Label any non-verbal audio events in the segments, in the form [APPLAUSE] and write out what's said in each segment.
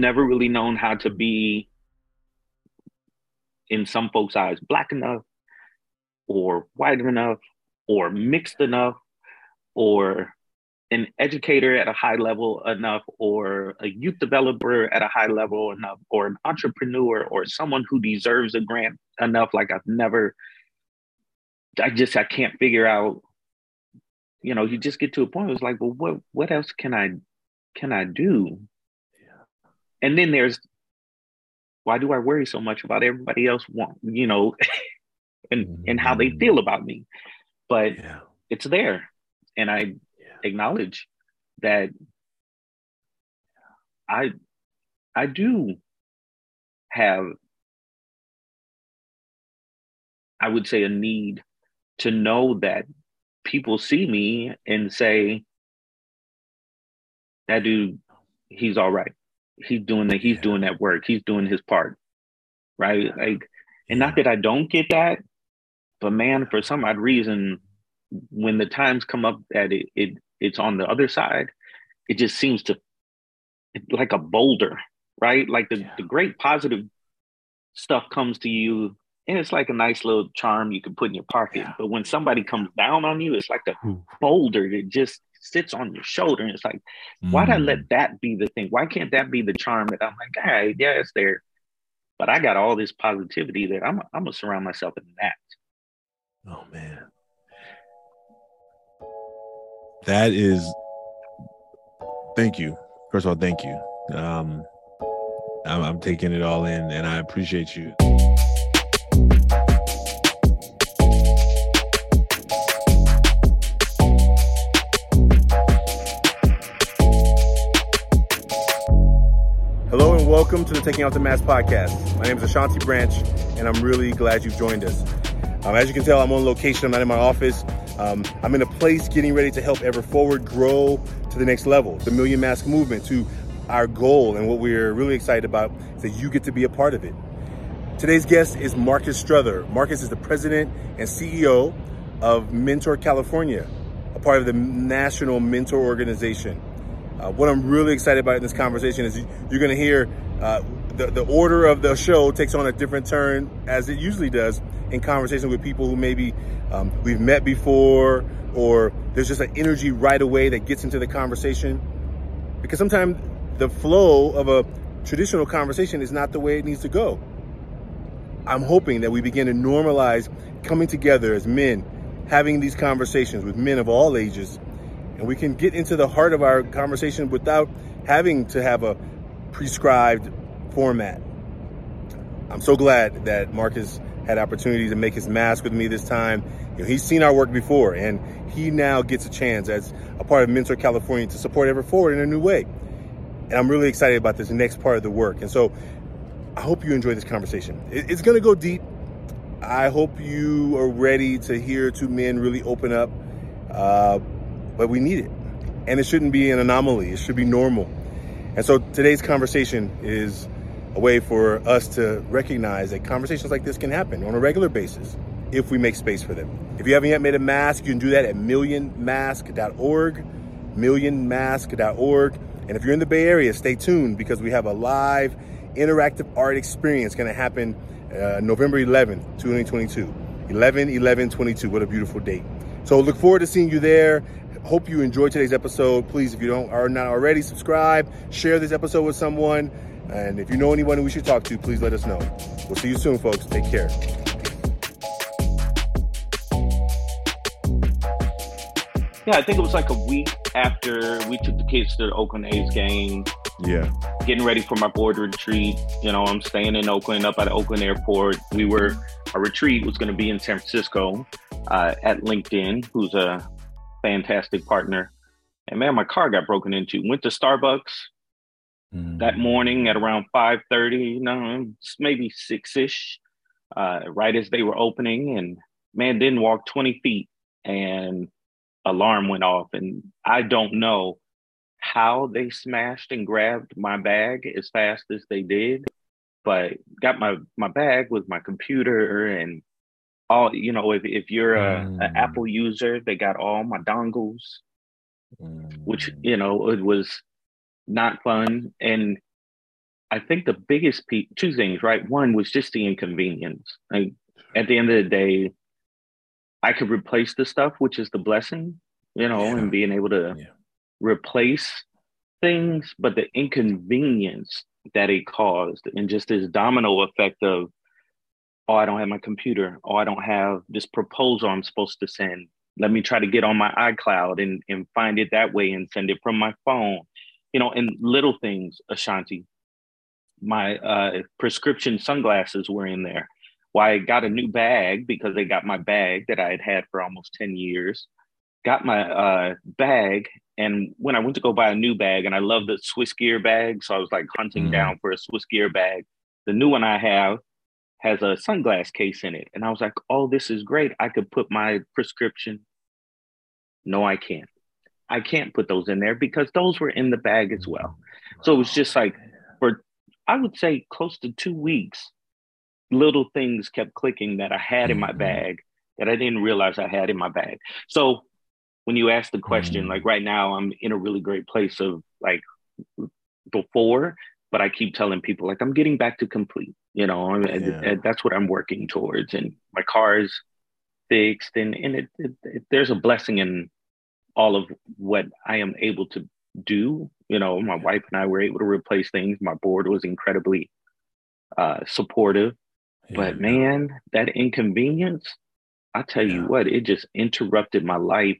never really known how to be in some folks' eyes black enough or white enough or mixed enough or an educator at a high level enough or a youth developer at a high level enough or an entrepreneur or someone who deserves a grant enough like i've never i just i can't figure out you know you just get to a point where it's like well what what else can i can i do. And then there's why do i worry so much about everybody else want you know [LAUGHS] and mm-hmm. and how they feel about me but yeah. it's there and i acknowledge that I I do have I would say a need to know that people see me and say that dude he's all right he's doing that he's yeah. doing that work he's doing his part right like and not that i don't get that but man for some odd reason when the times come up that it, it it's on the other side, it just seems to like a boulder, right? Like the, yeah. the great positive stuff comes to you and it's like a nice little charm you can put in your pocket. Yeah. But when somebody comes down on you, it's like a boulder that just sits on your shoulder. And it's like, mm. why'd I let mm. that be the thing? Why can't that be the charm that I'm like, all right, yeah, it's there. But I got all this positivity that I'm, I'm gonna surround myself in that. Oh man that is thank you first of all thank you um I'm, I'm taking it all in and i appreciate you welcome to the Taking Out the Mask podcast. My name is Ashanti Branch, and I'm really glad you've joined us. Um, as you can tell, I'm on location. I'm not in my office. Um, I'm in a place getting ready to help Ever Forward grow to the next level, the Million Mask Movement, to our goal. And what we're really excited about is that you get to be a part of it. Today's guest is Marcus Strother. Marcus is the president and CEO of Mentor California, a part of the National Mentor Organization. Uh, what I'm really excited about in this conversation is you're going to hear uh, the, the order of the show takes on a different turn as it usually does in conversation with people who maybe um, we've met before, or there's just an energy right away that gets into the conversation. Because sometimes the flow of a traditional conversation is not the way it needs to go. I'm hoping that we begin to normalize coming together as men, having these conversations with men of all ages, and we can get into the heart of our conversation without having to have a prescribed format. I'm so glad that Marcus had opportunity to make his mask with me this time. You know, he's seen our work before, and he now gets a chance as a part of Mentor California to support Ever Forward in a new way. And I'm really excited about this next part of the work. And so I hope you enjoy this conversation. It's going to go deep. I hope you are ready to hear two men really open up, uh, but we need it. And it shouldn't be an anomaly, it should be normal. And so today's conversation is a way for us to recognize that conversations like this can happen on a regular basis if we make space for them. If you haven't yet made a mask, you can do that at millionmask.org, millionmask.org. And if you're in the Bay Area, stay tuned because we have a live interactive art experience going to happen uh, November 11th, 2022. 11 11 22. What a beautiful date. So look forward to seeing you there. Hope you enjoyed today's episode. Please, if you don't are not already, subscribe, share this episode with someone. And if you know anyone we should talk to, please let us know. We'll see you soon, folks. Take care. Yeah, I think it was like a week after we took the kids to the Oakland A's game. Yeah. Getting ready for my board retreat. You know, I'm staying in Oakland, up at Oakland Airport. We were, our retreat was going to be in San Francisco uh, at LinkedIn, who's a fantastic partner. And man, my car got broken into. Went to Starbucks, mm. that morning at around 5.30 you know maybe six-ish uh, right as they were opening and man didn't walk 20 feet and alarm went off and i don't know how they smashed and grabbed my bag as fast as they did but got my my bag with my computer and all you know if, if you're a, mm. an apple user they got all my dongles mm. which you know it was not fun. And I think the biggest pe- two things, right? One was just the inconvenience. Like at the end of the day, I could replace the stuff, which is the blessing, you know, yeah. and being able to yeah. replace things, but the inconvenience that it caused and just this domino effect of, oh, I don't have my computer. Oh, I don't have this proposal I'm supposed to send. Let me try to get on my iCloud and, and find it that way and send it from my phone. You know, and little things, Ashanti. My uh, prescription sunglasses were in there. Why I got a new bag because they got my bag that I had had for almost 10 years. Got my uh, bag and when I went to go buy a new bag, and I love the Swiss gear bag, so I was like hunting mm. down for a Swiss gear bag. The new one I have has a sunglass case in it. And I was like, oh, this is great. I could put my prescription. No, I can't. I can't put those in there because those were in the bag as well. So it was just like for I would say close to two weeks, little things kept clicking that I had in my mm-hmm. bag that I didn't realize I had in my bag. So when you ask the question, mm like right now, I'm in a really great place of like before, but I keep telling people like I'm getting back to complete, you know, and, yeah. and that's what I'm working towards. And my car is fixed, and and it, it, it, there's a blessing in all of what I am able to do. You know, my wife and I were able to replace things. My board was incredibly uh, supportive, yeah. but man, that inconvenience. I tell yeah. you what, it just interrupted my life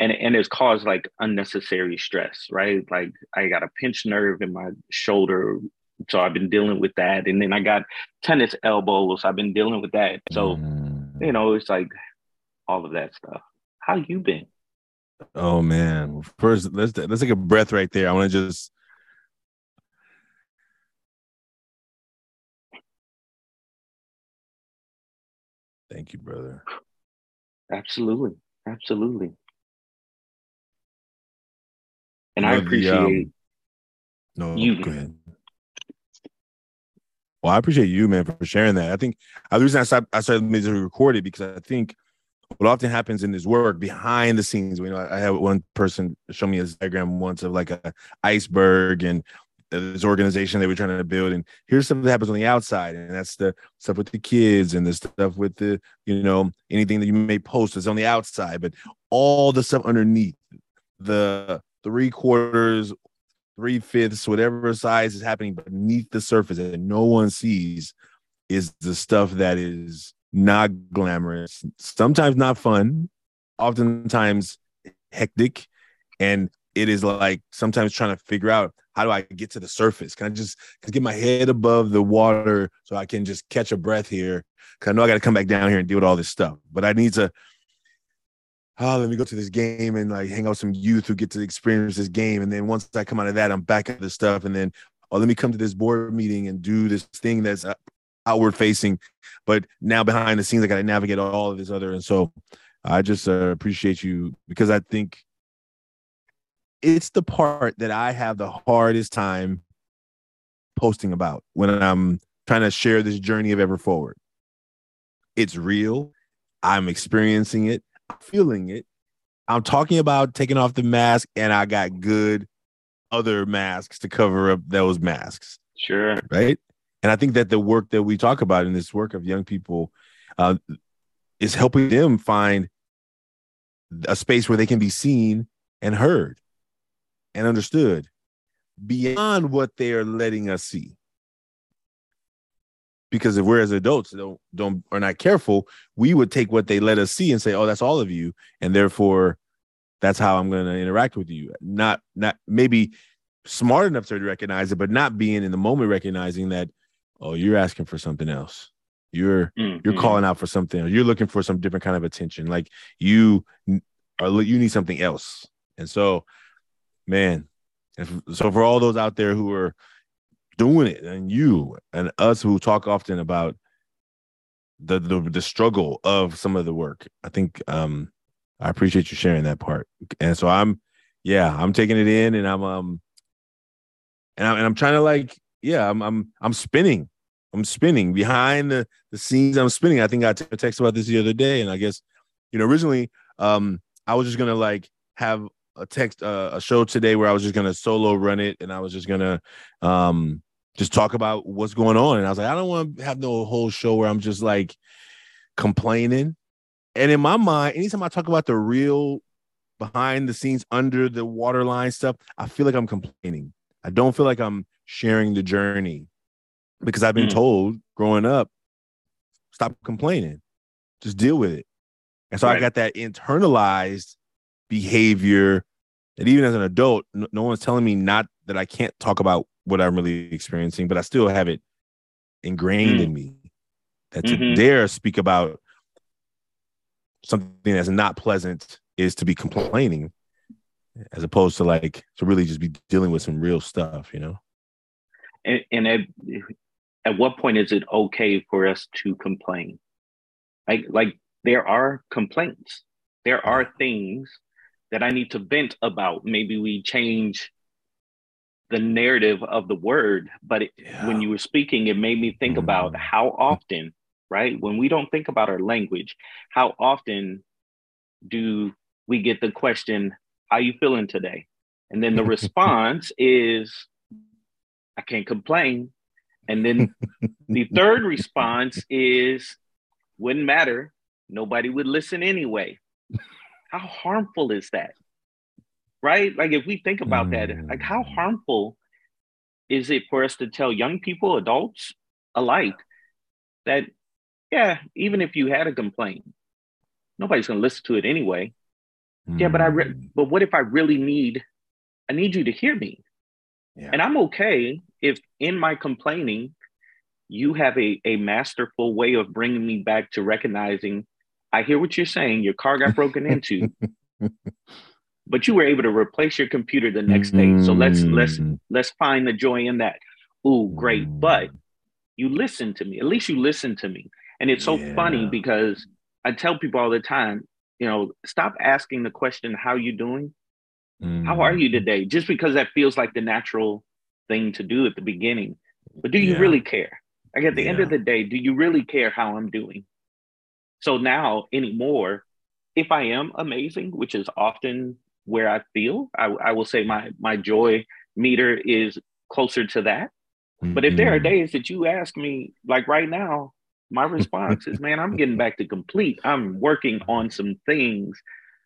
and and it's caused like unnecessary stress, right? Like I got a pinched nerve in my shoulder, so I've been dealing with that, and then I got tennis elbows. I've been dealing with that, so mm. you know it's like all of that stuff. How you been? Oh man, first let's let's take a breath right there. I want to just. Thank you, brother. Absolutely. Absolutely and I appreciate the, um, no, you. Go ahead. Well, I appreciate you, man, for sharing that. I think uh, the reason I started, I started to record it because I think what often happens in this work behind the scenes. You know, I had one person show me a diagram once of like a iceberg and this organization they were trying to build, and here's something that happens on the outside, and that's the stuff with the kids and the stuff with the you know anything that you may post is on the outside, but all the stuff underneath the three quarters, three fifths, whatever size is happening beneath the surface that no one sees is the stuff that is not glamorous, sometimes not fun, oftentimes hectic. And it is like sometimes trying to figure out how do I get to the surface? Can I just get my head above the water so I can just catch a breath here? Cause I know I got to come back down here and deal with all this stuff, but I need to oh, let me go to this game and like hang out with some youth who get to experience this game. And then once I come out of that, I'm back at the stuff. And then, oh, let me come to this board meeting and do this thing that's outward facing. But now behind the scenes, I got to navigate all of this other. And so I just uh, appreciate you because I think it's the part that I have the hardest time posting about when I'm trying to share this journey of ever forward. It's real. I'm experiencing it feeling it. I'm talking about taking off the mask, and I got good other masks to cover up those masks. Sure. Right. And I think that the work that we talk about in this work of young people uh, is helping them find a space where they can be seen and heard and understood beyond what they are letting us see because if we're as adults don't don't are not careful, we would take what they let us see and say, "Oh, that's all of you," and therefore, that's how I'm going to interact with you. Not not maybe smart enough to recognize it, but not being in the moment recognizing that, oh, you're asking for something else. You're mm-hmm. you're calling out for something. You're looking for some different kind of attention. Like you are you need something else. And so, man, if, so for all those out there who are doing it and you and us who talk often about the, the the struggle of some of the work. I think um I appreciate you sharing that part. And so I'm yeah, I'm taking it in and I'm um and I'm and I'm trying to like yeah, I'm I'm I'm spinning. I'm spinning behind the the scenes. I'm spinning. I think I t- texted about this the other day, and I guess you know originally um I was just gonna like have a text uh, a show today where I was just gonna solo run it, and I was just gonna um just talk about what's going on. And I was like, I don't want to have no whole show where I'm just like complaining. And in my mind, anytime I talk about the real behind the scenes, under the waterline stuff, I feel like I'm complaining. I don't feel like I'm sharing the journey because I've been mm. told growing up, stop complaining, just deal with it. And so right. I got that internalized behavior that even as an adult, no, no one's telling me not that I can't talk about what I'm really experiencing, but I still have it ingrained mm. in me that to mm-hmm. dare speak about something that's not pleasant is to be complaining as opposed to like to really just be dealing with some real stuff, you know? And, and at, at what point is it okay for us to complain? Like, like there are complaints. There are things that I need to vent about. Maybe we change the narrative of the word, but it, yeah. when you were speaking, it made me think mm. about how often, right? When we don't think about our language, how often do we get the question, "How you feeling today?" And then the [LAUGHS] response is, "I can't complain." And then [LAUGHS] the third response is, "Wouldn't matter. Nobody would listen anyway." How harmful is that? Right? Like if we think about mm. that, like how mm. harmful is it for us to tell young people, adults alike, that yeah, even if you had a complaint, nobody's gonna listen to it anyway. Mm. Yeah, but I re- mm. but what if I really need I need you to hear me. Yeah. And I'm okay if in my complaining, you have a, a masterful way of bringing me back to recognizing I hear what you're saying. Your car got broken into, [LAUGHS] but you were able to replace your computer the next day. So let's let's mm. let's find the joy in that. Ooh, great! But you listen to me. At least you listen to me. And it's so yeah. funny because I tell people all the time, you know, stop asking the question, "How you doing? Mm. How are you mm. today?" Just because that feels like the natural thing to do at the beginning. But do you yeah. really care? Like at the yeah. end of the day, do you really care how I'm doing? So now anymore, if I am amazing, which is often where I feel, I, I will say my my joy meter is closer to that. Mm-hmm. But if there are mm-hmm. days that you ask me, like right now, my [LAUGHS] response is, man, I'm getting back to complete. I'm working on some things,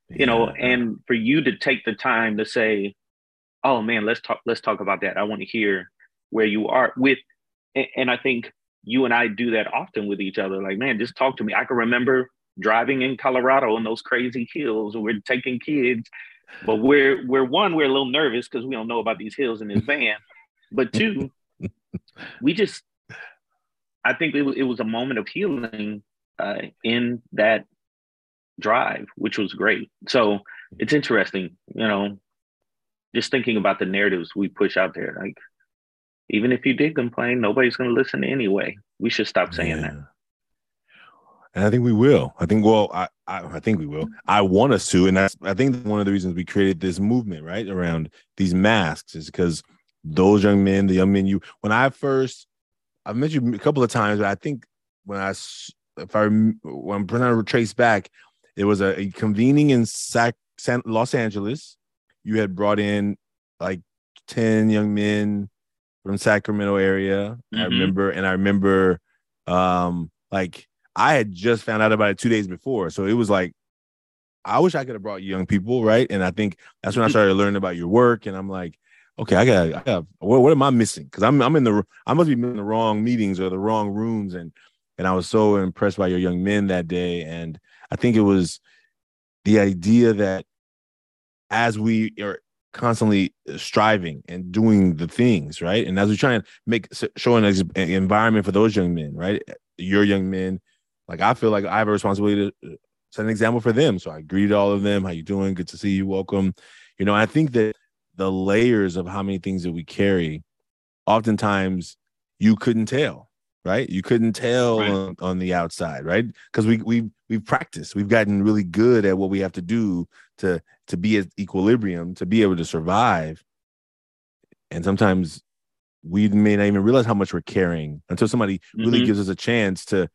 you yeah. know, and for you to take the time to say, oh man, let's talk, let's talk about that. I want to hear where you are with, and I think you and I do that often with each other. Like, man, just talk to me. I can remember driving in Colorado in those crazy hills, and we're taking kids, but we're we're one, we're a little nervous because we don't know about these hills in this van. But two, [LAUGHS] we just, I think it, was, it was a moment of healing uh, in that drive, which was great. So it's interesting, you know, just thinking about the narratives we push out there. Like, even if you did complain, nobody's going to listen anyway. We should stop saying yeah. that. And I think we will. I think well, I, I, I think we will. I want us to, and that's I think one of the reasons we created this movement right around these masks is because those young men, the young men you when I first I've met you a couple of times, but I think when I if I when I'm trying to trace back, it was a, a convening in Sac, San, Los Angeles. You had brought in like ten young men from Sacramento area. Mm-hmm. I remember, and I remember, um, like I had just found out about it two days before, so it was like, I wish I could have brought young people, right? And I think that's when I mm-hmm. started learning about your work, and I'm like, okay, I got, I got, what, what am I missing? Because I'm, I'm in the, I must be in the wrong meetings or the wrong rooms, and and I was so impressed by your young men that day, and I think it was the idea that as we are constantly uh, striving and doing the things right? And as we try and make show an environment for those young men right? Your young men like i feel like i have a responsibility to uh, set an example for them. So i greet all of them. How you doing? Good to see you. Welcome. You know i think that the layers of how many things that we carry oftentimes you couldn't tell right? You couldn't tell right. on, on the outside right? Because we we we've practiced. We've gotten really good at what we have to do to to be at equilibrium to be able to survive. And sometimes we may not even realize how much we're carrying until somebody really mm-hmm. gives us a chance to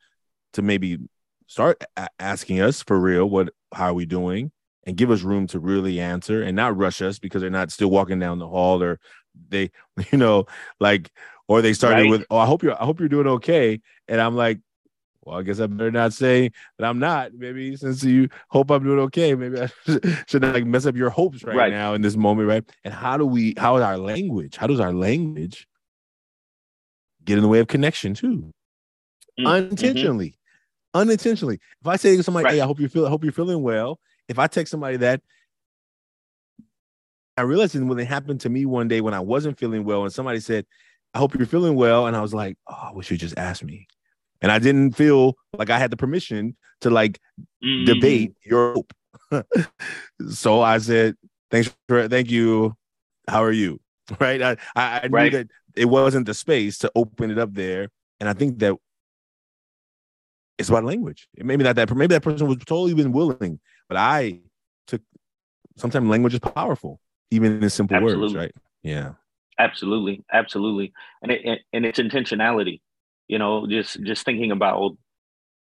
to maybe start a- asking us for real what how are we doing and give us room to really answer and not rush us because they're not still walking down the hall or they [LAUGHS] you know like Or they started right. with, "Oh, I hope you're I hope you're doing okay," and I'm like, well, I guess I better not say that I'm not. Maybe since you hope I'm doing okay, maybe I [LAUGHS] shouldn't like mess up your hopes right, right, now in this moment, right? And how do we? How is our language? How does our language get in the way of connection too? Mm-hmm. Unintentionally, unintentionally. If I say to somebody, right. "Hey, I hope you feel, I hope you're feeling well," if I text somebody that, I realized when it happened to me one day when I wasn't feeling well, and somebody said, "I hope you're feeling well," and I was like, "Oh, I wish you just asked me." and I didn't feel like I had the permission to like mm. debate your hope. [LAUGHS] so I said, "Thanks for thank you. How are you?" [LAUGHS] Right? I I, I right. knew that it wasn't the space to open it up there, and I think that it's about language. Maybe not that. Maybe that person was totally been willing, but I took. Sometimes language is powerful, even in simple Absolutely. words. Right? Yeah. Absolutely, absolutely, and it, and it's intentionality you know just just thinking about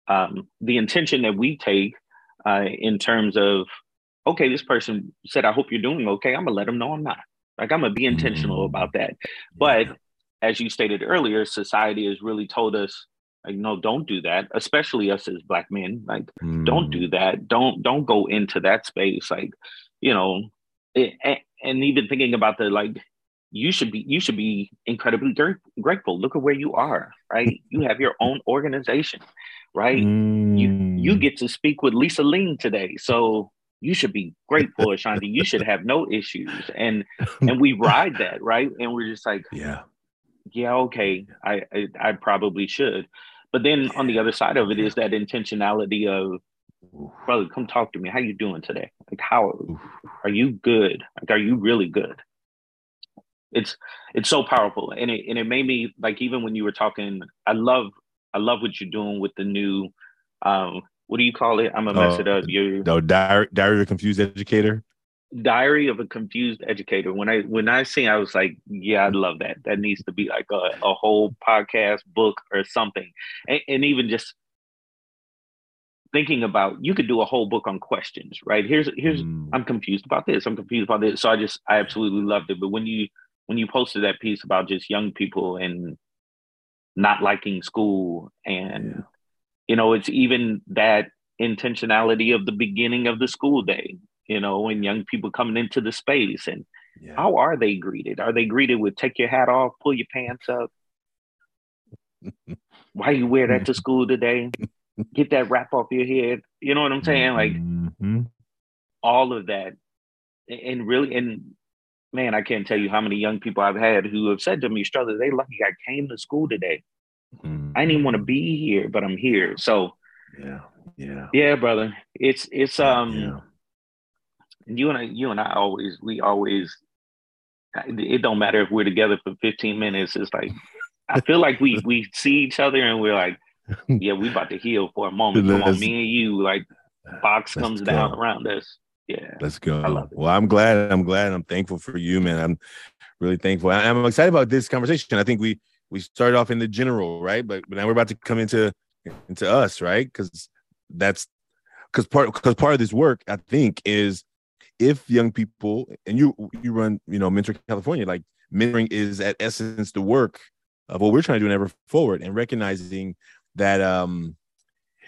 um, the intention that we take uh, in terms of okay this person said i hope you're doing okay i'm gonna let them know i'm not like i'm gonna be intentional mm. about that but as you stated earlier society has really told us like no don't do that especially us as black men like mm. don't do that. Don't don't go into that space like you know it, and, even thinking about the like you should be you should be incredibly grateful. Look at where you are right? [LAUGHS] You have your own organization right? Mm. you you mm. get to speak with lisa ling today so you should be grateful ashanti. You should have no issues. And and we [LAUGHS] ride that right? And we're just like yeah yeah okay i i, I probably should. But then on the other side of it is that intentionality of brother come talk to me. How you doing today? Like how are you good? Like are you really good? It's it's so powerful. And it and it made me like even when you were talking i love i love what you're doing with the new um what do you call it? I'm gonna mess it up you no diary diary of confused educator diary of a confused educator. When i when i seen i was like yeah i love that. That needs to be like a, a whole podcast book or something. And, and even just thinking about you could do a whole book on questions right? Here's here's mm. i'm confused about this i'm confused about this. So i just i absolutely loved it. But when you when you posted that piece about just young people and not liking school and yeah. you know it's even that intentionality of the beginning of the school day you know and young people coming into the space and yeah. how are they greeted are they greeted with take your hat off pull your pants up [LAUGHS] why you wear that to school today get that wrap off your head you know what i'm saying like mm-hmm. all of that and really and man, I can't tell you how many young people I've had who have said to me, Strother, they lucky I came to school today. Mm-hmm. I didn't even want to be here, but I'm here. So yeah, yeah, yeah, brother. It's it's um yeah. You and I you and I always we always it don't matter if we're together for 15 minutes. It's like I feel like we we see each other and we're like, [LAUGHS] yeah, we about to heal for a moment. Come on, me and you, like box comes down around us. Yeah. Let's go. Well i'm glad i'm glad. I'm thankful for you man. I'm really thankful. I'm excited about this conversation. I think we we started off in the general right? But, but now we're about to come into into us right? Because that's because part because part of this work i think is if young people and you you run you know mentor california like mentoring is at essence the work of what we're trying to do and ever forward and recognizing that um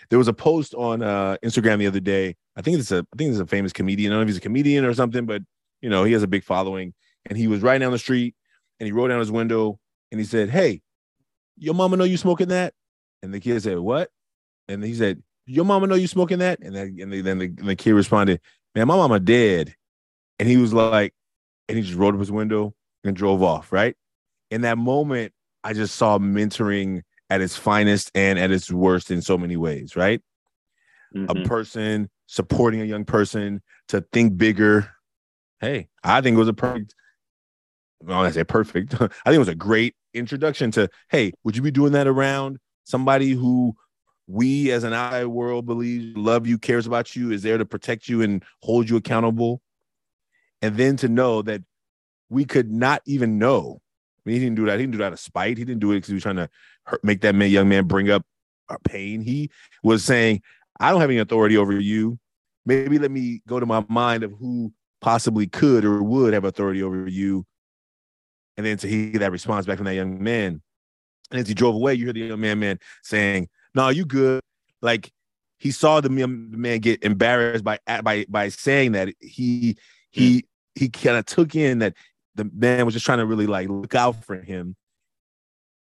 there was a post on uh instagram the other day I think it's a I think it's a famous comedian. I don't know if he's a comedian or something, but you know, he has a big following. And he was riding down the street and he rolled down his window and he said, Hey, your mama know you smoking that? And the kid said, What? And he said, Your mama know you smoking that? And then and then the, and the kid responded, Man, my mama dead. And he was like, and he just rolled up his window and drove off, right? In that moment, I just saw mentoring at its finest and at its worst in so many ways, right? Mm-hmm. A person supporting a young person to think bigger. Hey, I think it was a perfect. Well, I say perfect. [LAUGHS] I think it was a great introduction to. Hey, would you be doing that around somebody who we as an eye world believe love you, cares about you, is there to protect you and hold you accountable, and then to know that we could not even know. I mean, he didn't do that. He didn't do that out of spite. He didn't do it because he was trying to hurt, make that man, young man bring up our pain. He was saying, I don't have any authority over you. Maybe let me go to my mind of who possibly could or would have authority over you. And then to hear that response back from that young man, And as he drove away, you hear the young man man saying, "No, you good." Like he saw the man get embarrassed by by by saying that he he mm. he kind of took in that the man was just trying to really like look out for him.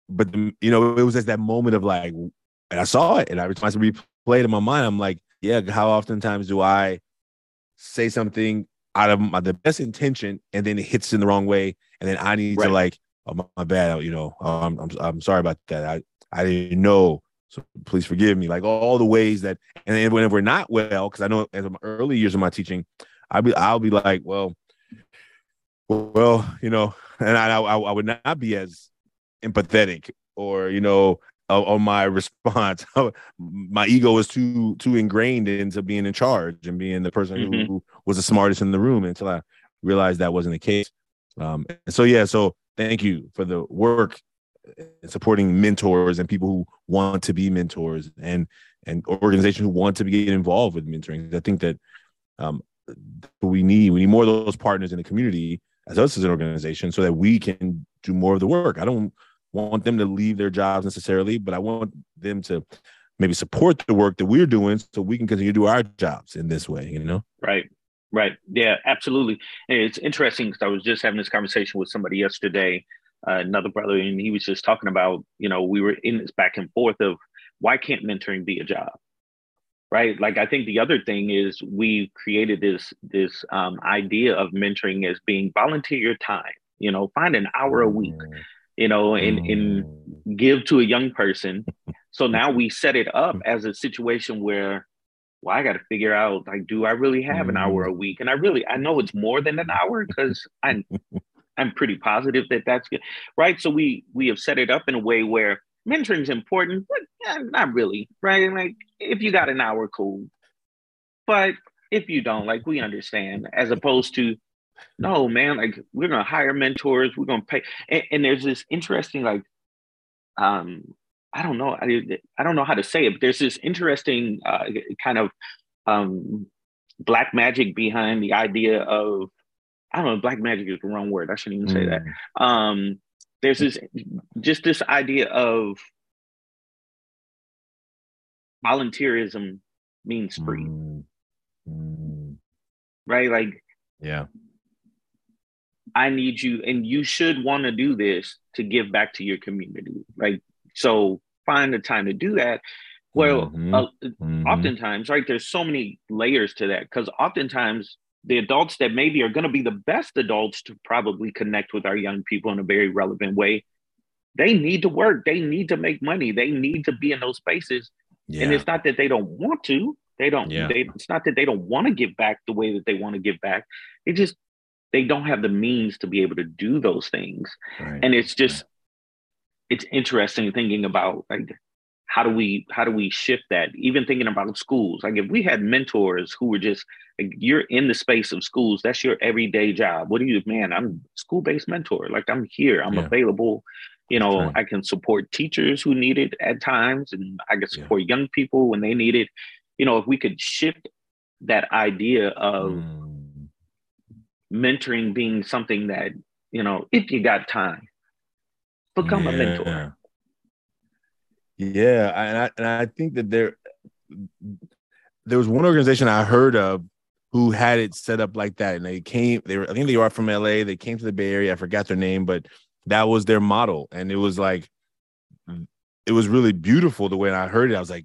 But the, you know, it was just that moment of like, and I saw it, and I was trying to replay it in my mind. I'm like, yeah, how oftentimes do I say something out of my, the best intention, and then it hits in the wrong way, and then I need right. to like, oh my, my bad, you know, I'm, I'm I'm sorry about that. I I didn't know. So please forgive me. Like all the ways that, and then when we're not well, because I know as my early years of my teaching, I'll be I'll be like, well, well, you know, and I I, I would not be as empathetic or you know on my [LAUGHS] response. [LAUGHS] my ego was too too ingrained into being in charge and being the person mm-hmm. who, was the smartest in the room until I realized that wasn't the case. Um, so yeah, so thank you for the work supporting mentors and people who want to be mentors and and organizations who want to get involved with mentoring. I think that um, we need we need more of those partners in the community as us as an organization so that we can do more of the work. I don't want them to leave their jobs necessarily, but I want them to maybe support the work that we're doing so we can continue to do our jobs in this way, you know? Right. Right. Yeah, absolutely. And it's interesting because I was just having this conversation with somebody yesterday, uh, another brother, and he was just talking about, you know, we were in this back and forth of why can't mentoring be a job? Right. Like I think the other thing is we created this this um, idea of mentoring as being volunteer your time. You know, find an hour a week. Mm you know, and, and mm. give to a young person. [LAUGHS] So now we set it up as a situation where, well, I got to figure out like, do I really have an hour a mm. week? And I really, I know it's more than an hour because I'm, I'm pretty positive that that's good, right? So we we have set it up in a way where mentoring is important, but yeah, not really, right? Like if you got an hour, cool, but if you don't, like we understand, as opposed to no, man, like we're gonna hire mentors, we're gonna pay. And, and there's this interesting, like, um, I don't know, I, I don't know how to say it, but there's this interesting uh, kind of um, black magic behind the idea of, I don't know, black magic is the wrong word. I shouldn't even say that. Mm. Um, there's this, just this idea of volunteerism means free. Mm. Mm. Right? Like, yeah I need you, and you should want to do this to give back to your community. Like, so find the time to do that. Well, mm-hmm. Uh, mm-hmm. oftentimes, right, there's so many layers to that because oftentimes the adults that maybe are going to be the best adults to probably connect with our young people in a very relevant way, they need to work. They need to make money. They need to be in those spaces. Yeah. And it's not that they don't want to. They don't. Yeah. They, it's not that they don't want to give back the way that they want to give back. It just they don't have the means to be able to do those things right. and it's just it's interesting thinking about like how do we how do we shift that even thinking about schools like if we had mentors who were just like you're in the space of schools that's your everyday job what do you man i'm school-based mentor like i'm here i'm yeah. available you know right. i can support teachers who need it at times and i can support yeah. young people when they need it you know if we could shift that idea of mm mentoring being something that you know if you got time become yeah. a mentor yeah and I, and I think that there there was one organization i heard of who had it set up like that and they came they were i think they are from la they came to the bay area i forgot their name but that was their model and it was like it was really beautiful the way i heard it i was like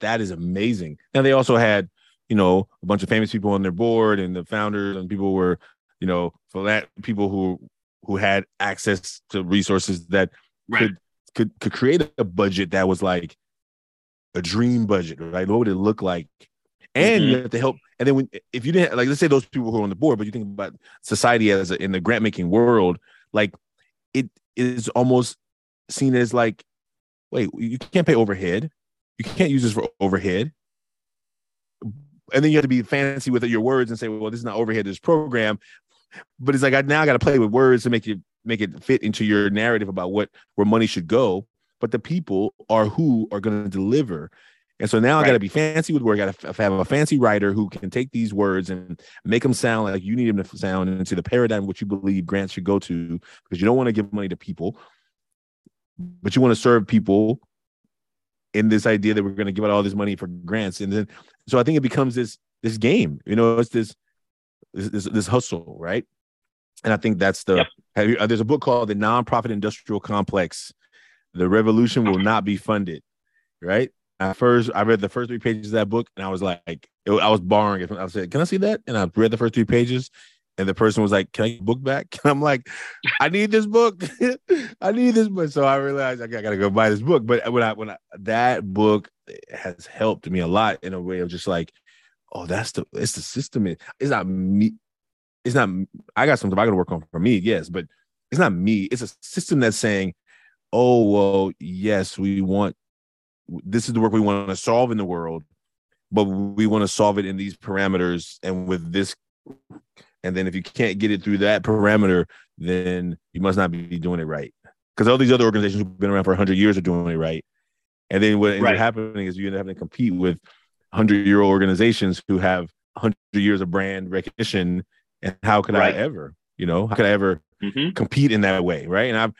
that is amazing and they also had you know, a bunch of famous people on their board and the founders and people were, you know, for that people who who had access to resources that right. could could could create a budget that was like a dream budget, right? What would it look like? And mm-hmm. you have to help. And then when if you didn't like, let's say those people who are on the board, but you think about society as a, in the grant making world, like it is almost seen as like, wait, you can't pay overhead. You can't use this for overhead and then you have to be fancy with your words and say, well, this is not overhead, this program. But it's like I now got to play with words to make it make it fit into your narrative about what where money should go. But the people are who are going to deliver. And so now right. I got to be fancy with words. I got to have a fancy writer who can take these words and make them sound like you need them to sound into the paradigm which you believe grants should go to because you don't want to give money to people. but you want to serve people in this idea that we're going to give out all this money for grants, and then so I think it becomes this this game. You know, it's this this this hustle, right? And I think that's the. Yep. You, uh, there's a book called The Nonprofit Industrial Complex. The revolution will not be funded, right? At first, I read the first three pages of that book, and I was like, it, I was borrowing it. I said, "Can I see that?" And I read the first three pages, and the person was like, "Can I get book back?" And [LAUGHS] I'm like, "I need this book. [LAUGHS] I need this book." So I realized I gotta go buy this book. But when I when I, that book has helped me a lot in a way of just like, oh, that's the it's the system. It's not me. It's not. I got something I got to work on for me. Yes, but it's not me. It's a system that's saying, oh well, yes, we want this is the work we want to solve in the world, but we want to solve it in these parameters and with this. And then if you can't get it through that parameter, then you must not be doing it right. Because all these other organizations who've been around for 100 years are doing it right. And then what ends right. up happening is you end up having to compete with 100 year old organizations who have 100 years of brand recognition. And how could right. I ever, you know, how could I ever mm-hmm. compete in that way? Right. And I've,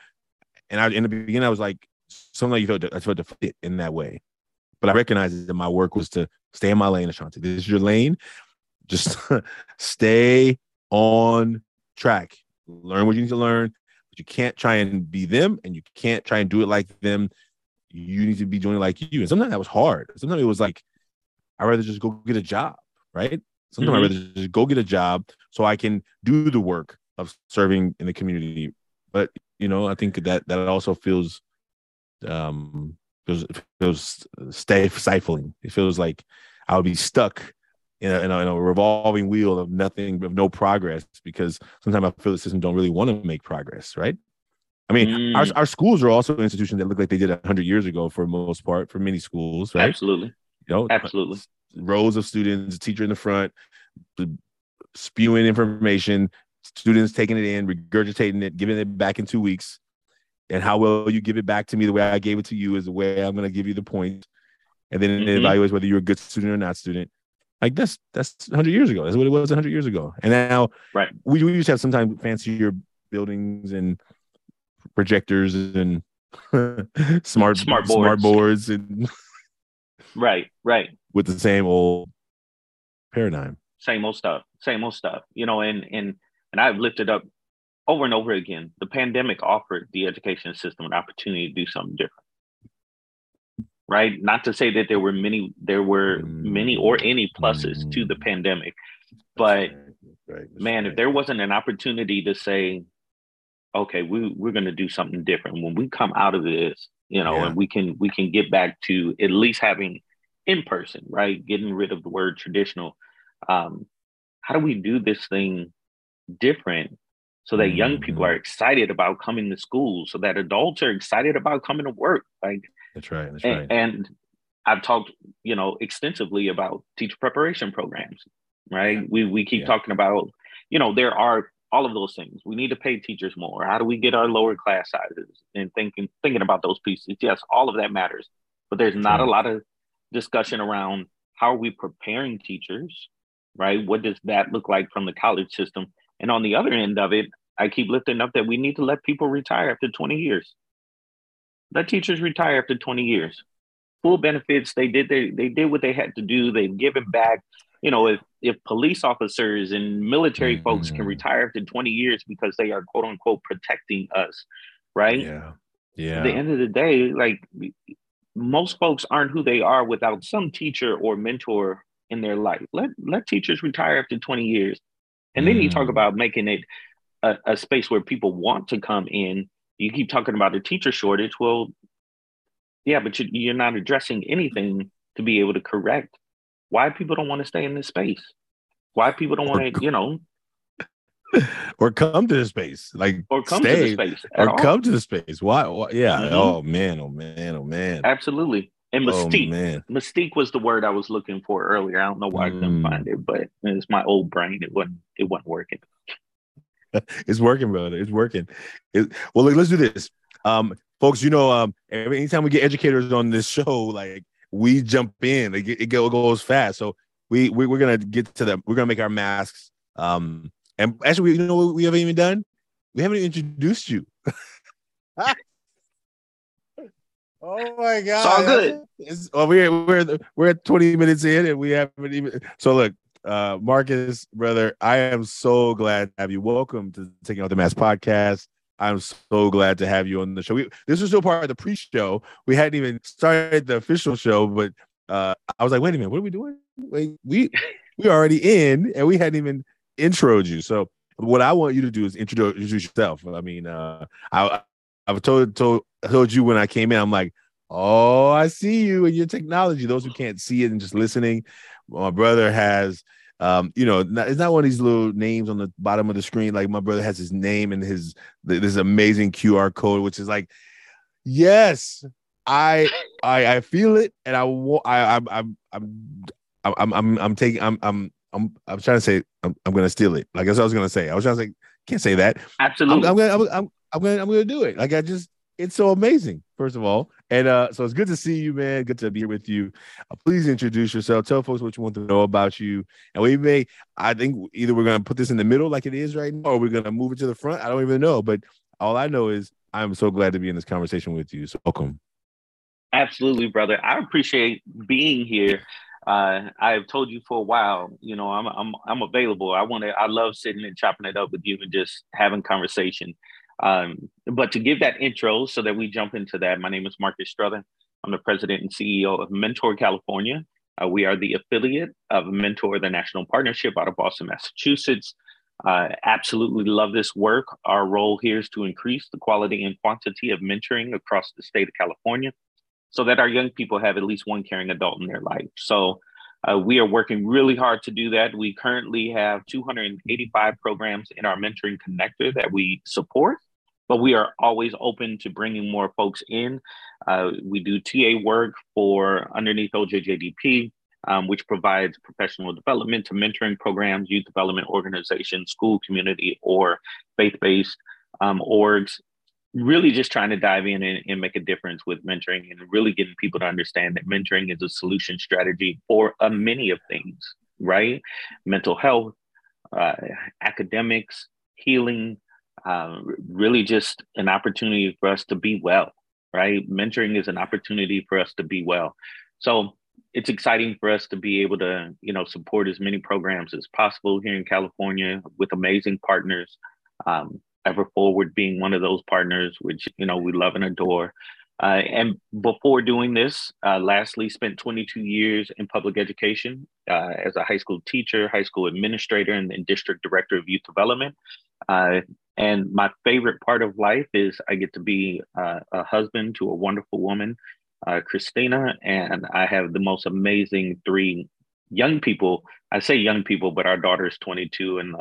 and I, in the beginning, I was like, something you felt, I felt to fit in that way. But I recognized that my work was to stay in my lane, Ashanti. This is your lane. Just [LAUGHS] stay on track. Learn what you need to learn, but you can't try and be them and you can't try and do it like them. You need to be doing it like you. And sometimes that was hard. Sometimes it was like, I'd rather just go get a job, right? Sometimes mm-hmm. I'd rather just go get a job so I can do the work of serving in the community. But you know, I think that that also feels um feels feels stay stifling. It feels like I would be stuck in a, in a, in a, revolving wheel of nothing of no progress because sometimes I feel the system don't really want to make progress, right? I mean, mm. our, our schools are also institutions that look like they did hundred years ago for most part for many schools, right? Absolutely. You know, absolutely. Rows of students, teacher in the front, spewing information, students taking it in, regurgitating it, giving it back in two weeks. And how well you give it back to me the way I gave it to you is the way I'm going to give you the point. And then mm-hmm. it evaluates whether you're a good student or not student. Like that's that's 100 years ago. That's what it was 100 years ago. And now, right? We, we used to have sometimes fancier buildings and projectors and [LAUGHS] smart smart boards. smart boards and [LAUGHS] right, right, with the same old paradigm, same old stuff, same old stuff. You know, and and and I've lifted up over and over again. The pandemic offered the education system an opportunity to do something different. Right. Not to say that there were many, there were many or any pluses to the mm. pandemic, but right. man, if there wasn't an opportunity to say, okay, we we're going to do something different when we come out of this, you know, yeah. and we can we can get back to at least having in person, right? Getting rid of the word traditional. Um, how do we do this thing different so that young people are mm-hmm. excited about coming to school, so that adults are excited about coming to work? Like that's right. That's and, right. And I've talked, you know, extensively about teacher preparation programs, right? Yeah. We we keep yeah. talking about, you know, there are all of those things. We need to pay teachers more. How do we get our lower class sizes? And thinking thinking about those pieces. Yes, all of that matters. But there's not a mm-hmm. lot of discussion around how are we preparing teachers, right? What does that look like from the college system? And on the other end of it, I keep lifting up that we need to let people retire after 20 years. Let teachers retire after 20 years. Full benefits. They did they they did what they had to do. They've given back. You know, if if police officers and military mm-hmm. folks can retire after 20 years because they are quote unquote protecting us, right? Yeah. Yeah. At the end of the day, like most folks aren't who they are without some teacher or mentor in their life. Let let teachers retire after 20 years. And then mm. you talk mm. about making it a, a, space where people want to come in. You keep talking about a teacher shortage. Well, yeah, but you, you're not addressing anything to be able to correct why people don't want to stay in this space. Why people don't want to, you know, [LAUGHS] or come to the space, like or come stay, to the space, or all. come to the space. Why? why yeah. Mm-hmm. Oh man. Oh man. Oh man. Absolutely. And oh, mystique. Oh, man. Mystique was the word I was looking for earlier. I don't know why. I couldn't mm. find it, but it's my old brain. It wasn't. It wasn't working. [LAUGHS] it's working, brother. It's working. It, well, let's do this, um, folks. You know, um, anytime we get educators on this [LAUGHS] show, like we jump in. It, it goes fast. So we, we we're gonna get to them. We're gonna make our masks. Um, and actually, you know what we haven't even done? We haven't introduced you. [LAUGHS] Oh my god! It's all good. It's, well, we're we're we're at 20 minutes in, and we haven't even. So look, uh, Marcus, brother, I am so glad to have you. Welcome to Taking Off the Mask podcast. I'm so glad to have you on the show. We, this was still part of the pre-show. We hadn't even started the official show, but uh, I was like, wait a minute, what are we doing? Wait, we we already in, and we hadn't even introed you. So what I want you to do is introduce yourself. I mean, uh, I I've told told told you when I came in, I'm like, oh, I see you and your technology. Those who can't see it and just listening, my brother has. Um, you know, not, it's not one of these little names on the bottom of the screen. Like my brother has his name and his this amazing QR code, which is like, yes, I I I feel it, and I want I I'm I'm I'm I'm I'm I'm taking I'm I'm I'm I'm trying to say I'm, I'm gonna steal it. Like that's what I was gonna say. I was trying to say can't say that. Absolutely. I'm, I'm gonna I'm, I'm, I'm gonna I'm gonna do it. Like I just it's so amazing. First of all, and uh, so it's good to see you, man. Good to be here with you. Uh, please introduce yourself. Tell folks what you want to know about you. And we may, I think, either we're gonna put this in the middle like it is right now, or we're gonna move it to the front. I don't even know, but all I know is I'm so glad to be in this conversation with you. So welcome. Absolutely, brother. I appreciate being here. Uh, I've told you for a while, you know, I'm I'm I'm available. I want to. I love sitting and chopping it up with you and just having conversation. Um, but to give that intro so that we jump into that, my name is Marcus Strother. I'm the president and CEO of Mentor California. Uh, we are the affiliate of Mentor, the national partnership out of Boston, Massachusetts. Uh, absolutely love this work. Our role here is to increase the quality and quantity of mentoring across the state of California so that our young people have at least one caring adult in their life. So uh, we are working really hard to do that. We currently have 285 programs in our mentoring connector that we support, but we are always open to bringing more folks in. Uh, we do TA work for underneath OJJDP, um, which provides professional development to mentoring programs, youth development organizations, school community, or faith based um, orgs really just trying to dive in and, and, make a difference with mentoring and really getting people to understand that mentoring is a solution strategy for a many of things, right? Mental health, uh, academics, healing, uh, really just an opportunity for us to be well, right? Mentoring is an opportunity for us to be well. So it's exciting for us to be able to, you know, support as many programs as possible here in California with amazing partners. Um, Ever Forward being one of those partners, which you know we love and adore. Uh, and before doing this, uh, lastly, spent 22 years in public education uh, as a high school teacher, high school administrator, and, and district director of youth development. Uh, and my favorite part of life is I get to be uh, a husband to a wonderful woman, uh, Christina, and I have the most amazing three young people. I say young people, but our daughter is 22 and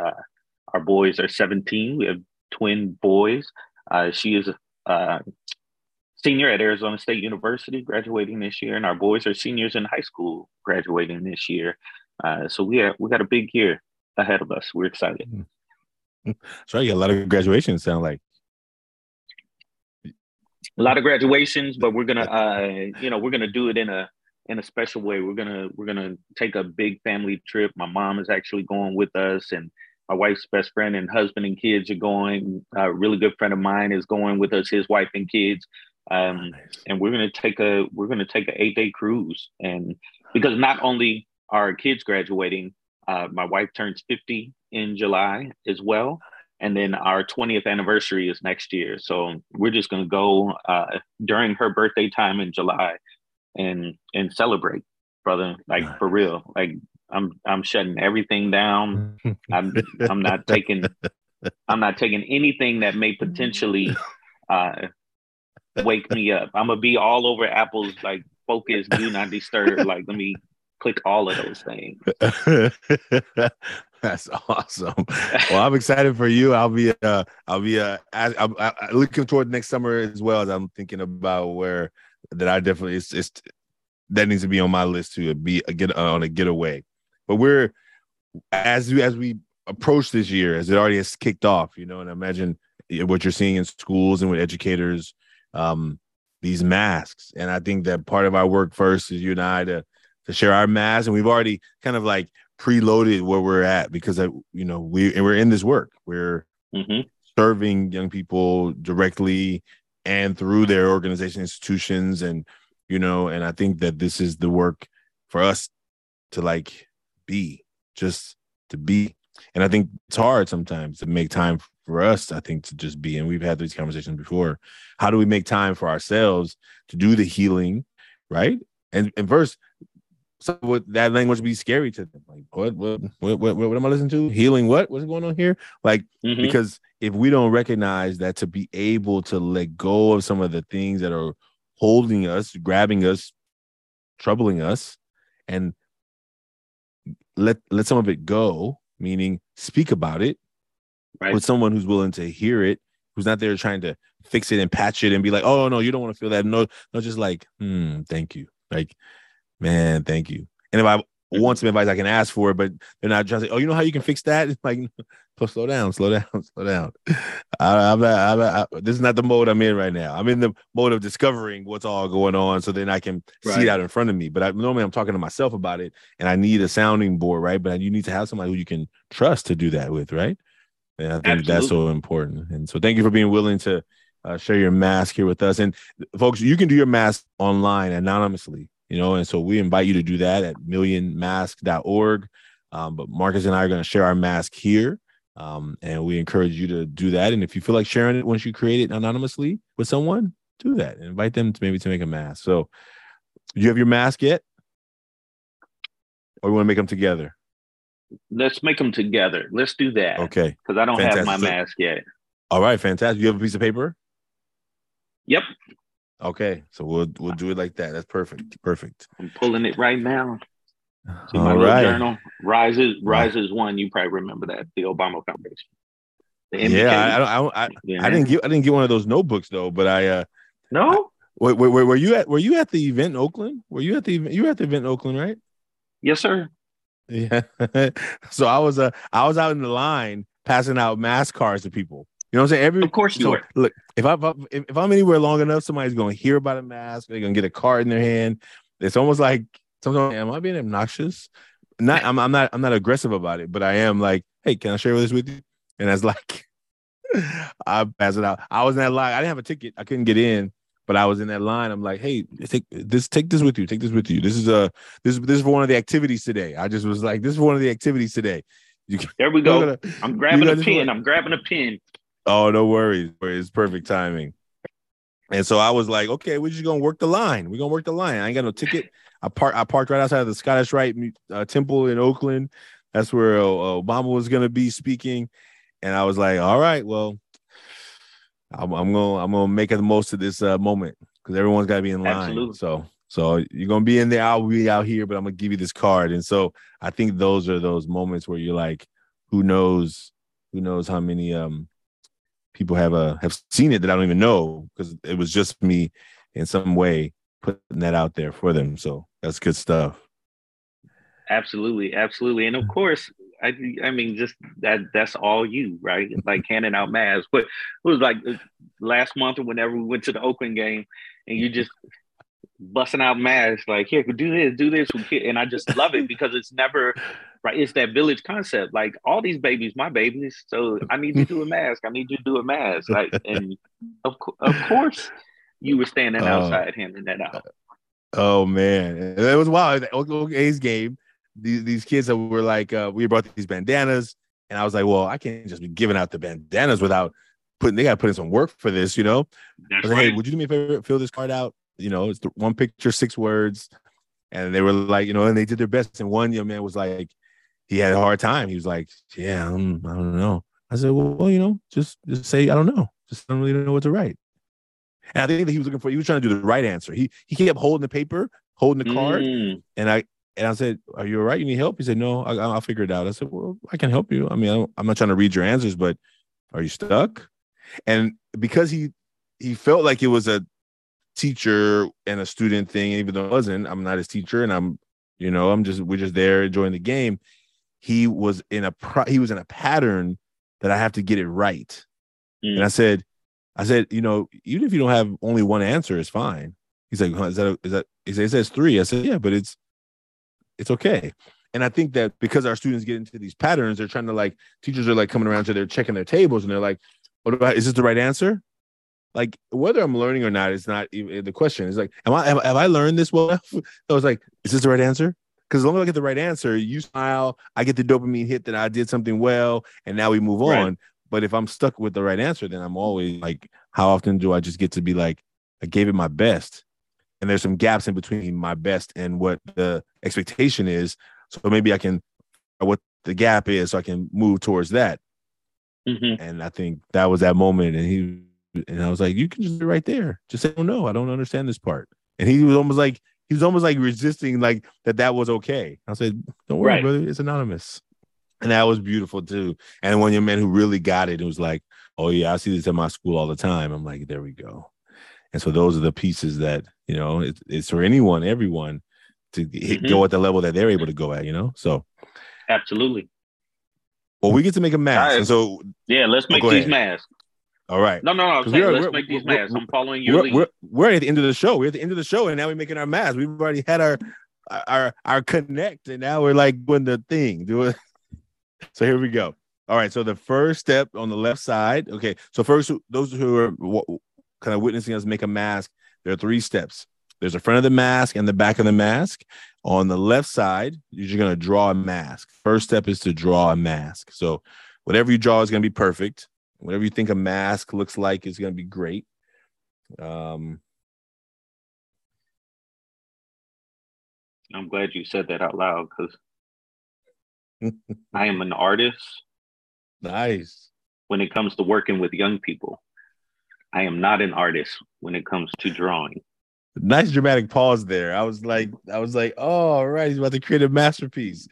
our boys are 17. We have twin boys. Uh, she is a uh, senior at Arizona State University, graduating this year, and our boys are seniors in high school, graduating this year. Uh, so we have, we got a big year ahead of us. We're excited. Mm-hmm. That's right. You got a lot of graduations. Sound like a lot of graduations, but we're gonna, uh, you know, we're gonna do it in a in a special way. We're gonna we're gonna take a big family trip. My mom is actually going with us, and my wife's best friend and husband and kids are going. A really good friend of mine is going with us, his wife and kids. Um, nice. and we're gonna take a we're gonna take an eight day cruise, and because not only are kids graduating, uh, my wife turns fifty in July as well, and then our twentieth anniversary is next year. So we're just gonna go uh, during her birthday time in July, and and celebrate, brother. Like for real, like I'm I'm shutting everything down. I'm I'm not [LAUGHS] taking I'm not taking anything that may potentially uh, wake me up. I'm gonna be all over Apple's like focus, do not disturb. Like let me click all of those things. [LAUGHS] That's awesome. Well, I'm excited for you. I'll be uh I'll be uh I'm, I'm looking toward next summer as well as I'm thinking about where that I definitely it's, it's that needs to be on my list to be a get on a getaway but we're as we as we approach this year, as it already has kicked off, you know, and imagine what you're seeing in schools and with educators, um, these masks. And I think that part of our work first is you and I to to share our masks, and we've already kind of like preloaded where we're at because I, you know we and we're in this work. We're mm-hmm. serving young people directly and through their organization institutions and you know and i think that this is the work for us to like be just to be and i think it's hard sometimes to make time for us i think to just be and we've had these conversations before how do we make time for ourselves to do the healing right and and first so would that language be scary to them? Like what what what what, what am i listening to? Healing what? What's going on here? Like mm-hmm. because if we don't recognize that to be able to let go of some of the things that are holding us grabbing us troubling us and let let some of it go meaning speak about it right. with someone who's willing to hear it who's not there trying to fix it and patch it and be like oh no you don't want to feel that. No no just like hmm thank you. Like man thank you. And if i want some advice i can ask for it but they're not trying to say oh you know how you can fix that? It's [LAUGHS] like slow down slow down [LAUGHS] slow down. I, am not, I'm not I, this is not the mode i'm in right now. I'm in the mode of discovering what's all going on so then i can right. see it out in front of me. But I, normally i'm talking to myself about it and i need a sounding board right? But you need to have somebody who you can trust to do that with right? And i think Absolutely. that's so important. And so thank you for being willing to uh, share your mask here with us. And folks you can do your mask online anonymously you know and so we invite you to do that at millionmask.org um, but marcus and i are going to share our mask here um, and we encourage you to do that. And if you feel like sharing it once you create it anonymously with someone, do that. Invite them to maybe to make a mask. So, do you have your mask yet, or we want to make them together? Let's make them together. Let's do that. Okay. Because I don't fantastic. have my mask yet. All right, fantastic. You have a piece of paper? Yep. Okay, so we'll we'll do it like that. That's perfect. Perfect. I'm pulling it right now. See my All right. journal. Rises rises one. You probably remember that the Obama Foundation. The yeah, I, I, I, yeah. I, didn't get I didn't get one of those notebooks though, but I uh no. wait, wait, wait, were you at were you at the event in Oakland? Were you at the event? You were at the event in Oakland, right? Yes, sir. Yeah. [LAUGHS] so I was uh I was out in the line passing out mask cards to people. You know what I'm saying? Every of course you so, were. Look, if I if, if I'm anywhere long enough, somebody's going to hear about a mask. They're going to get a card in their hand. It's almost like sometimes am I being obnoxious? Not I'm I'm not I'm not aggressive about it, but I am like, hey, can I share this with you? And that's [LAUGHS] like I pass it out. I was in that line. I didn't have a ticket. I couldn't get in, but I was in that line. I'm like, hey, take this, take this with you. Take this with you. This is a this this is for one of the activities today. I just was like, this is one of the activities today. You, there we go. [LAUGHS] Gonna, I'm grabbing a pin. I'm grabbing a pin. Oh, no worries. It's perfect timing. And so I was like, okay, we're just gonna work the line. We're gonna work the line. I ain't got no ticket. I parked I parked right outside of the Scottish Rite uh, Temple in Oakland. That's where uh, Obama was going to be speaking, and I was like, "All right, well, I'm, I'm gonna I'm gonna make the most of this uh, moment because everyone's got to be in line." Absolutely. So so you're gonna be in there. I'll be out here, but I'm gonna give you this card. And so I think those are those moments where you're like, "Who knows? Who knows how many um people have uh have seen it that I don't even know because it was just me in some way putting that out there for them. So that's good stuff. Absolutely, absolutely, and of course, I I mean, just that that's all you, right? [LAUGHS] Like handing out masks. But it was like uh, last month or whenever we went to the Oakland game, and you just busting out masks, like here, do this, do this, and I just love it because it's never right. It's that village concept. Like all these babies, my babies. So I need you to do a mask. I need you to do a mask. Like, and of of course, you were standing oh. outside handing that out. Oh man, it was wild. A's game. These these kids that were like, uh, we brought these bandanas, and I was like, well, I can't just be giving out the bandanas without putting. They got to put in some work for this, you know. Like, right. Hey, would you do me a favor? Fill this card out. You know, it's the one picture, six words, and they were like, you know, and they did their best. And one young man was like, he had a hard time. He was like, yeah, I'm, I don't know. I said, well, well, you know, just just say I don't know. Just don't really know what to write. And I think that he was looking for, he was trying to do the right answer. He he kept holding the paper, holding the card. Mm. And I and I said, Are you all right? You need help? He said, No, I, will figure it out. I said, Well, I can help you. I mean, I am not trying to read your answers, but are you stuck? And because he he felt like it was a teacher and a student thing, even though it wasn't, I'm not his teacher and I'm, you know, I'm just we're just there enjoying the game. He was in a pro, he was in a pattern that I have to get it right. Mm. And I said, I said, you know, even if you don't have only one answer, it's fine. He's like, huh, is that a, is that? He says, it says three. I said, yeah, but it's it's okay. And I think that because our students get into these patterns, they're trying to like teachers are like coming around to they're checking their tables and they're like, what about is this the right answer? Like whether I'm learning or not is not even the question. It's like, am I have, have I learned this well? I was [LAUGHS] like, is this the right answer? Because as long as I get the right answer, you smile, I get the dopamine hit that I did something well, and now we move right. on. But if I'm stuck with the right answer, then I'm always like, how often do I just get to be like, I gave it my best? And there's some gaps in between my best and what the expectation is. So maybe I can what the gap is so I can move towards that. Mm-hmm. And I think that was that moment. And he and I was like, you can just be right there. Just say, oh no, I don't understand this part. And he was almost like he was almost like resisting like that that was okay. I said, don't worry, right. brother, it's anonymous. And that was beautiful too. And one young man who really got it, it was like, oh yeah, I see this in my school all the time. I'm like, there we go. And so those are the pieces that you know it's, it's for anyone, everyone to hit, mm-hmm. go at the level that they're able to go at. You know, so absolutely. Well, we get to make a mask, right. and so yeah, let's oh, make oh, these masks. All right. No, no, no. I'm saying, let's make these masks. I'm following you. we're. We're, we're at the end of the show. We're at the end of the show, and now we're making our masks. We've already had our our our connect, and now we're like doing the thing. Do it. [LAUGHS] So here we go. All right. So the first step on the left side. Okay. So first, those who are kind of witnessing us make a mask, there are three steps. There's the front of the mask and the back of the mask. On the left side, you're just going to draw a mask. First step is to draw a mask. So whatever you draw is going to be perfect. Whatever you think a mask looks like is going to be great. Um, I'm glad you said that out loud because [LAUGHS] I am an artist. Nice. When it comes to working with young people, I am not an artist when it comes to drawing. Nice dramatic pause there. I was like, I was like, oh, all right, he's about to create a masterpiece.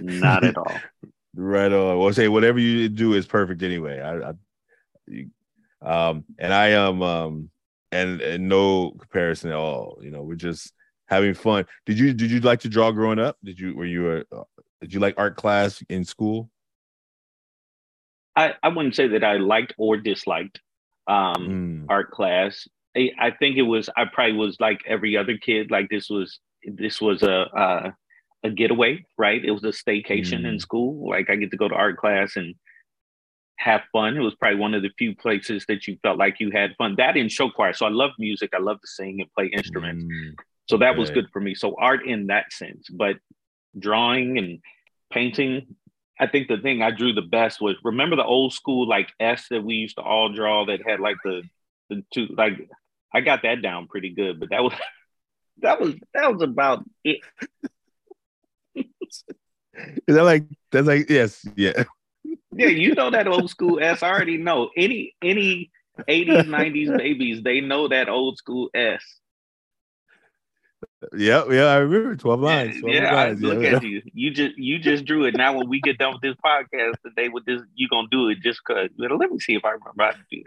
not at all. [LAUGHS] right on. Well, say whatever you do is perfect anyway. I, I um, and I am, um, and, and no comparison at all. You know, we're just having fun. Did you did you like to draw growing up? Did you were you a uh, did you like art class in school? I, I wouldn't say that I liked or disliked um, mm. art class. I, I, think it was I probably was like every other kid. Like this was this was a a, a getaway, right? It was a staycation mm. in school. Like I get to go to art class and have fun. It was probably one of the few places that you felt like you had fun. That in show choir. So I love music. I love to sing and play instruments. Mm. So that was good for me. So art in that sense, but drawing and painting, I think the thing I drew the best was remember the old school like S that we used to all draw that had like the the two like I got that down pretty good, but that was [LAUGHS] that was that was about it. [LAUGHS] Is that like that's like yes, yeah. Yeah, you know that old school S. I already know. Any any 80s, 90s [LAUGHS] babies, they know that old school S. Yeah, yeah, I remember twelve lines. 12 yeah, lines. look yeah, at you. You just you just drew it. Now when we get done with this podcast today, with this, you gonna do it just cause. Let me see if I remember how to do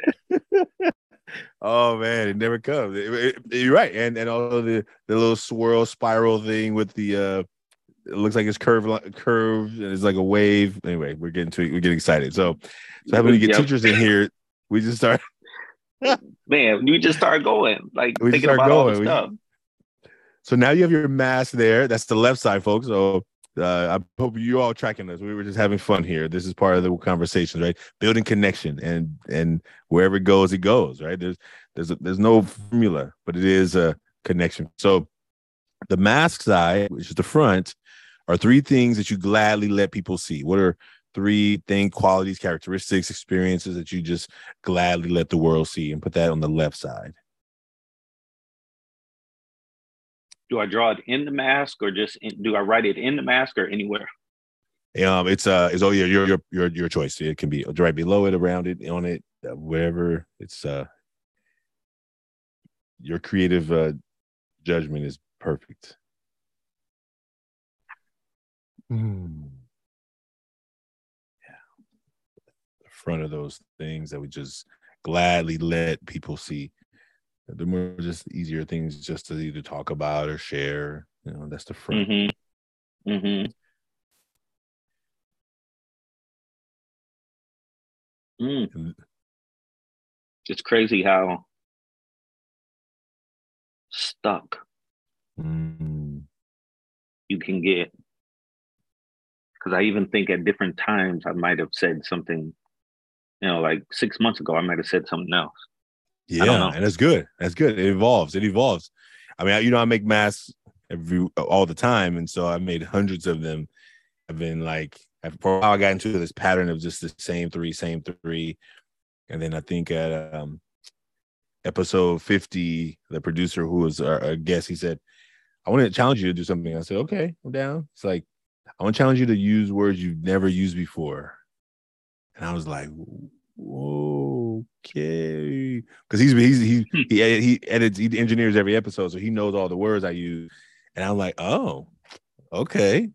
that. [LAUGHS] oh man, it never comes. It, it, it, you're right, and and all the the little swirl spiral thing with the. uh it looks like it's curved, curved, and it's like a wave. Anyway, we're getting to we're getting excited. So, so having to get yep. teachers in here, we just start. [LAUGHS] Man, we just start going, like we thinking about going. all the stuff. So now you have your mask there. That's the left side, folks. So uh, I hope you all tracking us. We were just having fun here. This is part of the conversation, right? Building connection, and and wherever it goes, it goes, right? There's there's a, there's no formula, but it is a connection. So the mask side, which is the front, are three things that you gladly let people see. What are three thing qualities, characteristics, experiences that you just gladly let the world see, and put that on the left side. do I draw it in the mask or just in, do I write it in the mask or anywhere? Um, it's uh, it's oh yeah, your your your your choice. It can be right below it, around it, on it, uh, wherever. It's uh, your creative uh judgment is perfect. Mm. Yeah, the front of those things that we just gladly let people see they're more just easier things just to either talk about or share. You know, that's the front. Mm-hmm. Mm-hmm. Mm. It's crazy how stuck mm. you can get. Because I even think at different times I might have said something you know, like six months ago, I might have said something else. Yeah, and that's good. That's good. It evolves. It evolves. I mean, you know, I make masks every all the time, and so I made hundreds of them. I've been like, for a while, I got into this pattern of just the same three, same three, and then I think at um, episode fifty, the producer who was our, our guest, he said, "I want to challenge you to do something." I said, "Okay, I'm down." It's like I want to challenge you to use words you've never used before, and I was like, okay, because he's he's he hmm. he he edits he engineers every episode, so he knows all the words I use, and I'm like, oh, okay,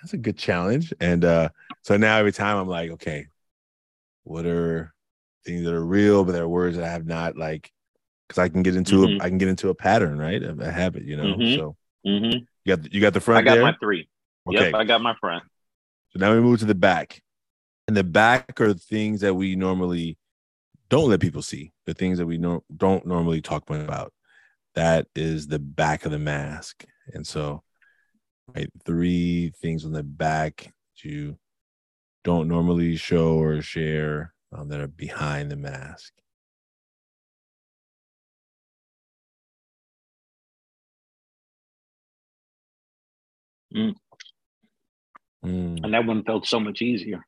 that's a good challenge. And uh, so now every time I'm like, okay, what are things that are real, but there are words that I have not like, because I can get into mm-hmm. a I can get into a pattern, right, a, a habit, you know. Mm-hmm. So mm-hmm. you got you got the front. I got there? my three. Okay. Yep, I got my front. So now we move to the back. And the back are things that we normally don't let people see, the things that we no, don't normally talk about. That is the back of the mask. And so, right, three things on the back that you don't normally show or share um, that are behind the mask. Mm. Mm. And that one felt so much easier.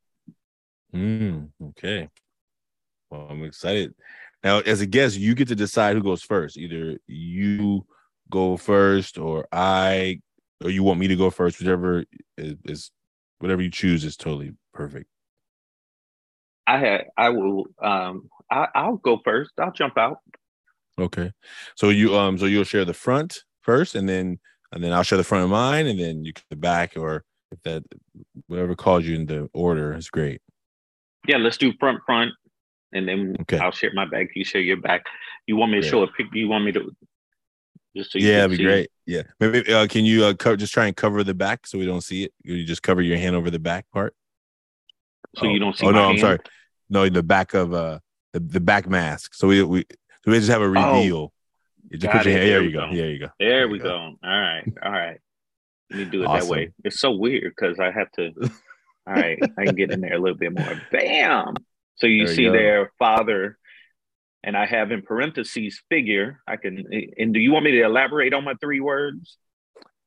Mm, okay. Well, I'm excited. Now, as a guest, you get to decide who goes first. Either you go first, or I, or you want me to go first. Whichever is, is whatever you choose is totally perfect. I had, I will, um, I, I'll go first. I'll jump out. Okay. So you, um, so you'll share the front first, and then, and then I'll share the front of mine, and then you can the back, or if that, whatever calls you in the order is great yeah, let's do front front, and then okay. I'll share my back. You share your back. You want me to show a pic? You want me to? Just so yeah, that'd be see. great. Yeah, maybe uh, can you uh, co- just try and cover the back so we don't see it? You just cover your hand over the back part. So oh. you don't see. Oh no, hand? I'm sorry. No, the back of uh the, the back mask. So we we so we just have a oh. reveal. Oh. You just put your hand. There, there you go. go. There you go. There, there we go. go. All right. All right. Let me do it awesome. that way. It's so weird because I have to All right, I can get in there a little bit more. Bam. So you there see you there, father, and I have in parentheses figure. I can. And do you want me to elaborate on my three words?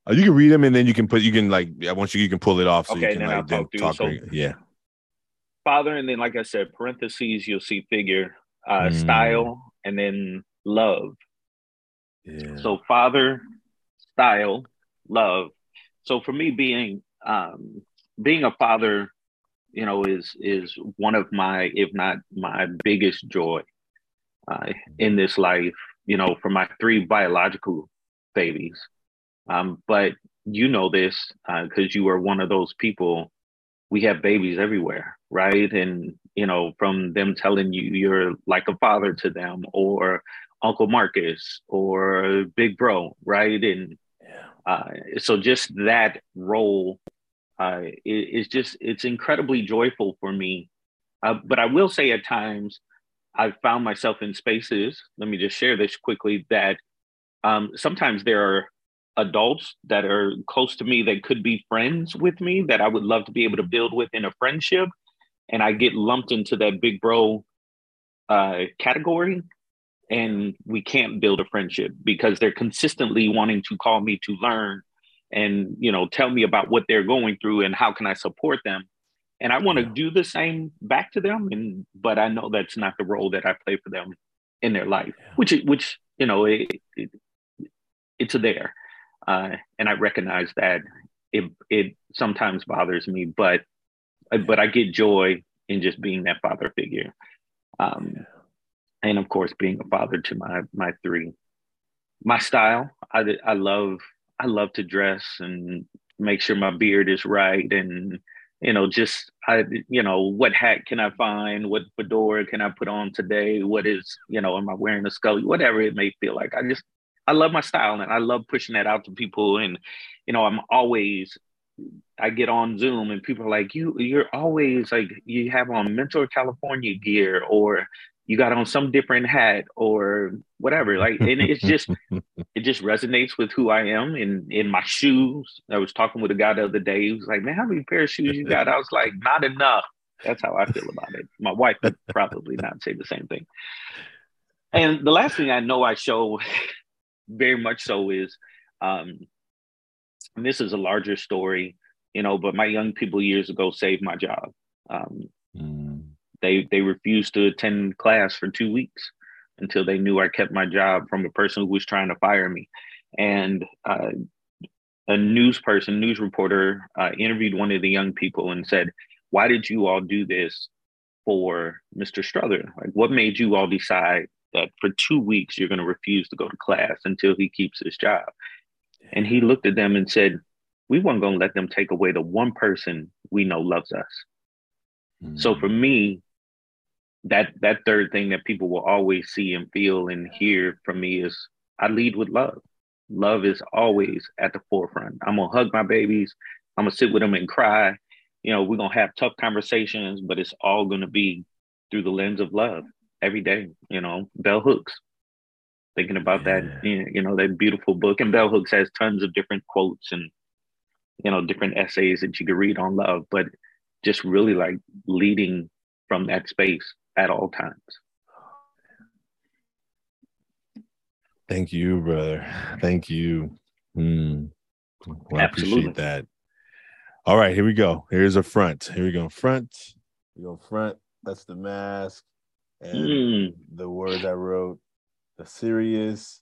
Oh, you can read them and then you can put. You can like. I want you. You can pull it off. So okay, you can then like, I'll talk. talk so, yeah. Father, and then like I said, parentheses. You'll see figure, uh, mm. style, and then love. Yeah. So father, style, love. So for me, being um, being a father, you know, is is one of my, if not my biggest joy uh, in this life. You know, for my three biological babies. Um, but you know this because uh, you are one of those people. We have babies everywhere, right? And you know, from them telling you you're like a father to them, or Uncle Marcus, or Big Bro, right? And uh, so just that role uh, it's just it's incredibly joyful for me. Uh, but I will say at times I've found myself in spaces. Let me just share this quickly. That um, sometimes there are adults that are close to me that could be friends with me that I would love to be able to build with in a friendship, and I get lumped into that big bro uh, category, and we can't build a friendship because they're consistently wanting to call me to learn and you know tell me about what they're going through and how can i support them. And i want to do the same back to them and but i know that's not the role that i play for them in their life which which you know it, it it's there. Uh, and i recognize that it it sometimes bothers me but but i get joy in just being that father figure. Um, and of course being a father to my my three. My style i i love I love to dress and make sure my beard is right and you know just i you know what hat can i find? What fedora can i put on today? What is you know am i wearing a scully? Whatever it may feel like. I just i love my style and i love pushing that out to people. And you know i'm always i get on zoom and people are like you you're always like you have on mentor california gear or you got on some different hat or whatever like and it's just [LAUGHS] it just resonates with who i am and in my shoes i was talking with a guy the other day he was like man how many pair of shoes you got i was like not enough That's how I feel about it. My wife would probably not say the same thing. And the last thing I know I show [LAUGHS] very much so is um, and this is a larger story, you know, but my young people years ago saved my job. Um, mm. They they refused to attend class for two weeks until they knew I kept my job from a person who was trying to fire me. And uh, a news person, news reporter, uh, interviewed one of the young people and said, "Why did you all do this for Mr. Strother? Like, what made you all decide that for two weeks you're going to refuse to go to class until he keeps his job?" And he looked at them and said, "We weren't going to let them take away the one person we know loves us." Mm-hmm. So for me, that that third thing that people will always see and feel and hear from me is I lead with love love is always at the forefront. I'm gonna hug my babies. I'm gonna sit with them and cry. You know, we're gonna have tough conversations, but it's all gonna be through the lens of love every day. You know, Bell Hooks. Thinking about yeah. that, you know, that beautiful book, and Bell Hooks has tons of different quotes and you know different essays that you can read on love, but just really like leading from that space at all times. Thank you, brother. Thank you. Mm. Well, I appreciate that. All right, here we go. Here's a front. Here we go. Front. We go front. That's the mask. And mm. the words I wrote. The serious.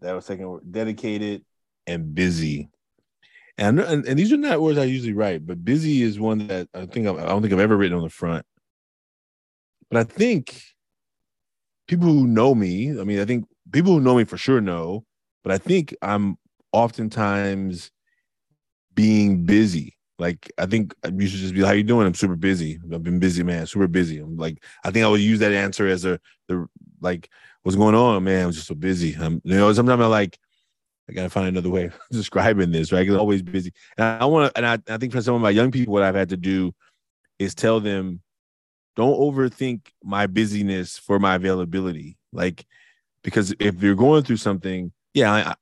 That was second dedicated and busy. And, and, and these are not words I usually write, but busy is one that I think I've, I don't think I've ever written on the front. But I think people who know me, I mean, I think people who know me for sure know, but I think I'm oftentimes being busy. Like I think you should just be, like, "How you doing?" I'm super busy. I've been busy, man. Super busy. I'm like, I think I would use that answer as a the like, "What's going on, man?" I'm just so busy. I'm, you know, sometimes I'm like, I gotta find another way of [LAUGHS] describing this, right? I'm always busy, and I want to, and I, I think for some of my young people, what I've had to do is tell them, don't overthink my busyness for my availability. Like because if you're going through something, yeah, I,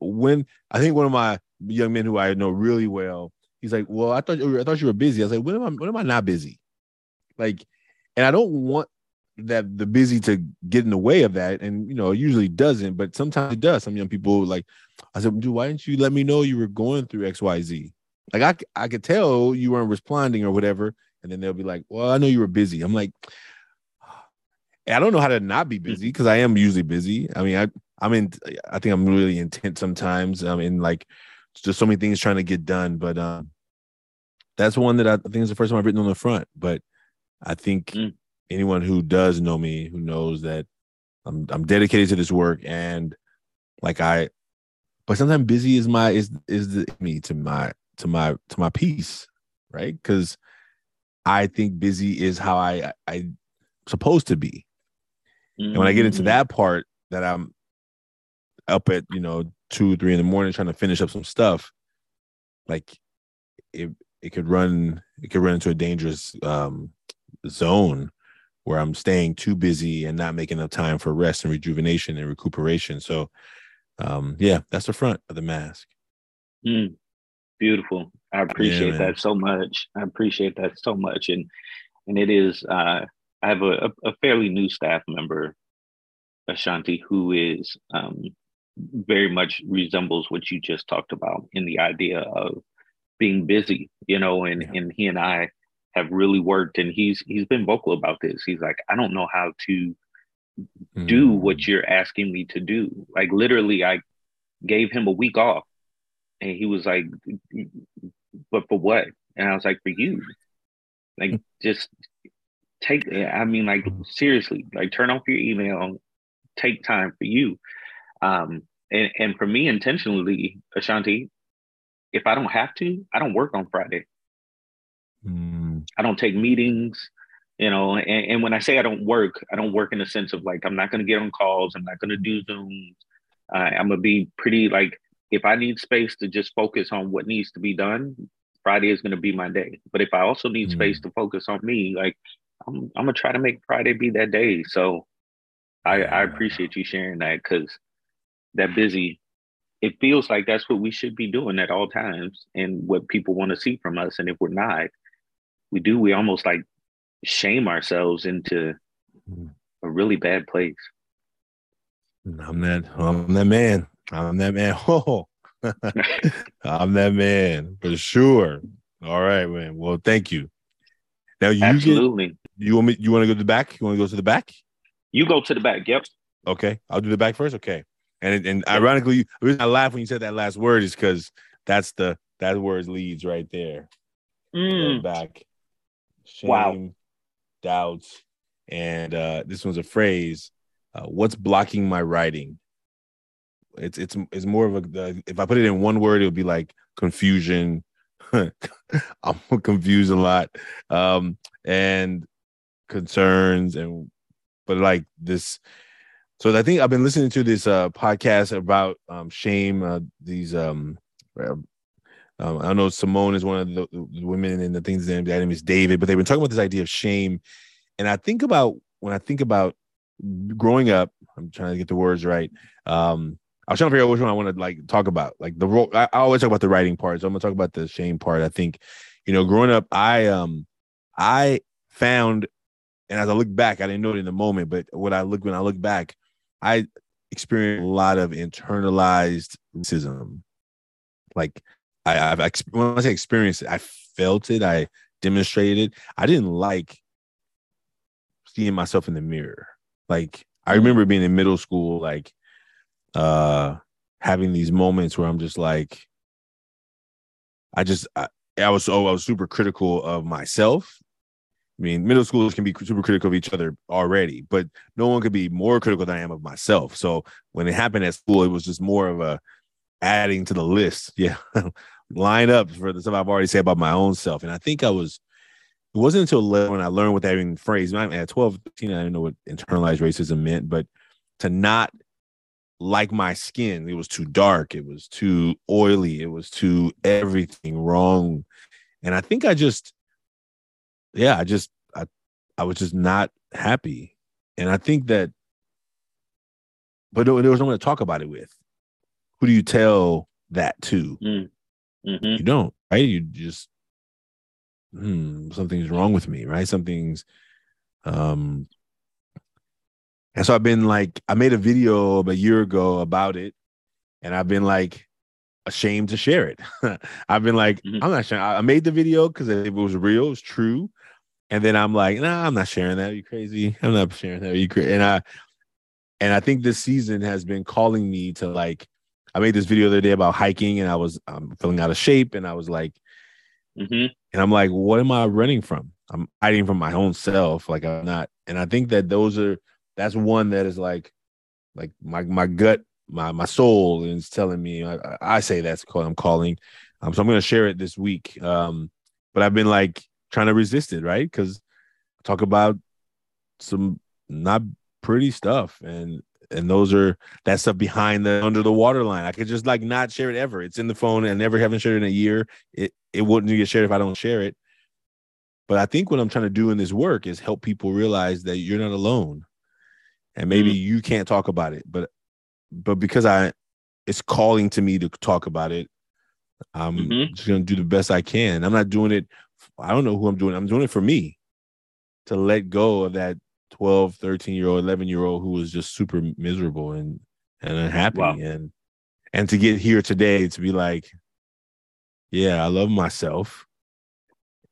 when I think one of my young men who I know really well, he's like, "Well, I thought I thought you were busy." I was like, "When am I? When am I not busy?" Like, and I don't want that the busy to get in the way of that, and you know, it usually doesn't, but sometimes it does. Some young people like, I said, "Dude, why didn't you let me know you were going through X, Y, Z?" Like I I could tell you weren't responding or whatever, and then they'll be like, "Well, I know you were busy." I'm like, I don't know how to not be busy because I am usually busy. I mean, I I'm in. I think I'm really intent sometimes. I'm in like just so many things trying to get done. But um, that's one that I think is the first time I've written on the front. But I think mm. anyone who does know me, who knows that I'm I'm dedicated to this work and like I, but sometimes busy is my is is the, me to my to my to my peace, right? Because I think busy is how I i'm supposed to be Mm-hmm. And when I get into mm. that part that I'm up at, you know, two, three in the morning trying to finish up some stuff, like it it could run it could run into a dangerous um zone where I'm staying too busy and not making enough time for rest and rejuvenation and recuperation. So um yeah, that's the front of the mask. Mm, beautiful. I appreciate yeah, that so much. I appreciate that so much. And and it is uh I have a, a fairly new staff member, Ashanti, who is um, very much resembles what you just talked about in the idea of being busy, you know, and, yeah. and he and I have really worked and he's he's been vocal about this. He's like, I don't know how to mm. do what mm. you're asking me to do. Like literally I gave him a week off and he was like, but for what? And I was like, for you. Like just take i mean like seriously like turn off your email take time for you um and, and for me intentionally ashanti if i don't have to i don't work on friday mm. i don't take meetings you know and, and, when i say i don't work i don't work in the sense of like i'm not going to get on calls i'm not going to do zooms uh, i'm going to be pretty like if i need space to just focus on what needs to be done friday is going to be my day but if i also need mm. space to focus on me like I'm, I'm gonna try to make Friday be that day. So I, I appreciate you sharing that because that busy, it feels like that's what we should be doing at all times and what people want to see from us. And if we're not, we do, we almost like shame ourselves into hmm. a really bad place. I'm that I'm that man. I'm that man. [LAUGHS] Oh, I'm that man for sure. All right, man. Well, thank you. Now you absolutely. Get, you want me? You want to go to the back? You want to go to the back? You go to the back. Yep. Okay, I'll do the back first. Okay. And and ironically, the reason I laugh when you said that last word is because that's the that word leads right there. Mm. Back. Shame, wow. Doubts, and uh, this one's a phrase. Uh, what's blocking my writing? It's it's it's more of a if I put it in one word, it would be like confusion. [LAUGHS] I'm confused a lot, um, and concerns, and but like this. So I think I've been listening to this uh, podcast about um, shame. Uh, these um, uh, um, I don't know Simone is one of the, the women, and the things that name is David, but they've been talking about this idea of shame, and I think about when I think about growing up. I'm trying to get the words right. Um, I was trying to figure out which one I want to like talk about. Like the role, I, I always talk about the writing part, so I'm gonna talk about the shame part. I think, you know, growing up, I um, I found, and as I look back, I didn't know it in the moment, but what I look when I look back, I experienced a lot of internalized racism. Like I, I've when I say experienced it, I felt it, I demonstrated. it. I didn't like seeing myself in the mirror. Like I remember being in middle school, like uh having these moments where I'm just like I just I, I was so I was super critical of myself. I mean, middle schoolers can be super critical of each other already, but no one could be more critical than I am of myself. So when it happened at school, it was just more of a adding to the list. [LAUGHS] Yeah. Line up for the stuff I've already said about my own self. And I think I was it wasn't until when I learned what that even phrase. I mean, At 12, 15, I didn't know what internalized racism meant, but to not like my skin. It was too dark. It was too oily. It was too everything wrong. And I think I just, yeah, I just, I, I was just not happy. And I think that, but there was no one to talk about it with. Who do you tell that to? Mm. Mm-hmm. You don't, right? You just, hmm, something's wrong with me, right? Something's, um, and so I've been like, I made a video a year ago about it, and I've been like ashamed to share it. [LAUGHS] I've been like, mm-hmm. I'm not sharing. I made the video because it was real, it was true. And then I'm like, nah, I'm not sharing that. Are you crazy? I'm not sharing that. Are you crazy? And I and I think this season has been calling me to like, I made this video the other day about hiking and I was um, feeling out of shape and I was like, mm-hmm. and I'm like, what am I running from? I'm hiding from my own self. Like I'm not. And I think that those are that's one that is like like my my gut my my soul is telling me I, I say that's what I'm calling. Um, so I'm gonna share it this week. Um but I've been like trying to resist it right? Because talk about some not pretty stuff and and those are that stuff behind the under the water line I could just like not share it ever. It's in the phone and never haven't shared it in a year. It it wouldn't get shared if I don't share it. But I think what I'm trying to do in this work is help people realize that you're not alone and maybe mm-hmm. you can't talk about it but but because i it's calling to me to talk about it i'm mm-hmm. just going to do the best i can i'm not doing it i don't know who i'm doing i'm doing it for me to let go of that 12 13 year old 11 year old who was just super miserable and and unhappy wow. and and to get here today to be like yeah i love myself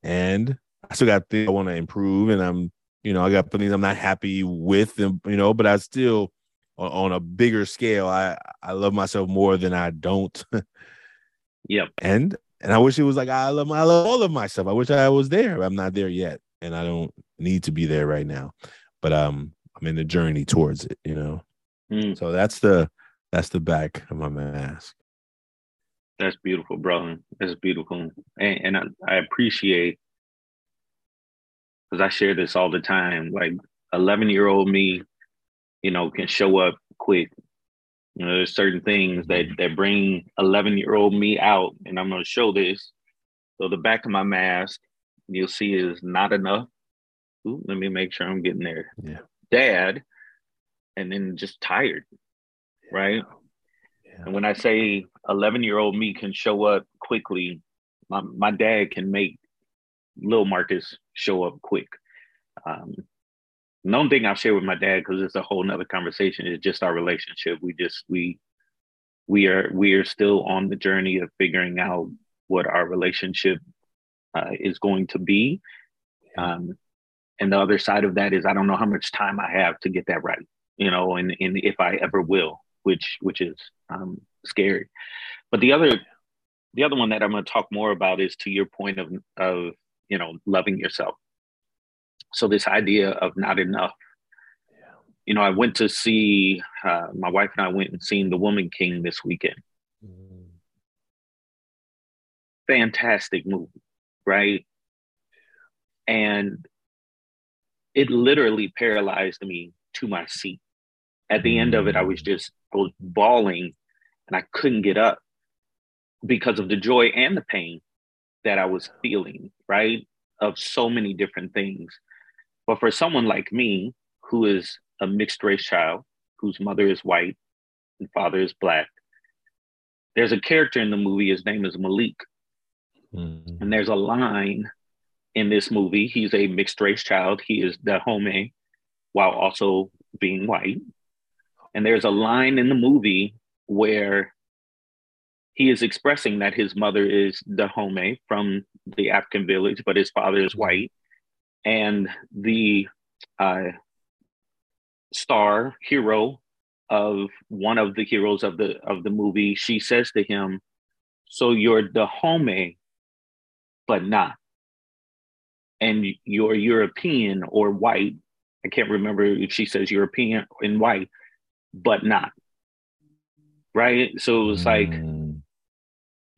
and i still got things i want to improve and i'm you know, I got things I'm not happy with, and you know, but I still, on, on a bigger scale, I I love myself more than I don't. [LAUGHS] yep. And and I wish it was like I love I love all of myself. I wish I was there. I'm not there yet, and I don't need to be there right now. But um, I'm in the journey towards it. You know. Mm. So that's the that's the back of my mask. That's beautiful, brother. That's beautiful, and, and I, I appreciate because I share this all the time. Like 11 year old me, you know, can show up quick. You know, there's certain things that mm-hmm. that bring 11 year old me out, and I'm going to show this. So the back of my mask, you'll see is not enough. Ooh, let me make sure I'm getting there. Yeah. Dad, and then just tired, yeah. right? Yeah. And when I say 11 year old me can show up quickly, my, my dad can make little Marcus show up quick. Um, one thing I'll share with my dad because it's a whole nother conversation is just our relationship. We just we we are we are still on the journey of figuring out what our relationship uh, is going to be. Um, and the other side of that is I don't know how much time I have to get that right, you know, and, and if I ever will, which which is um, scary. But the other the other one that I'm going to talk more about is to your point of of you know loving yourself. So this idea of not enough. You know, I went to see uh, my wife and I went and seen The Woman King this weekend. Mm. Fantastic movie, right? And it literally paralyzed me to my seat. At the end of it, I was just I was bawling and I couldn't get up because of the joy and the pain that I was feeling, right? Of so many different things. But for someone like me, who is a mixed race child, whose mother is white and father is black, there's a character in the movie, his name is Malik. Mm-hmm. And there's a line in this movie. He's a mixed race child. He is Dahomey while also being white. And there's a line in the movie where he is expressing that his mother is Dahomey from the African village, but his father is white. And the uh, star hero of one of the heroes of the of the movie, she says to him, "So you're Dahomey, but not." and you're European or white. I can't remember if she says European and white, but not. Right. So it was like, mm.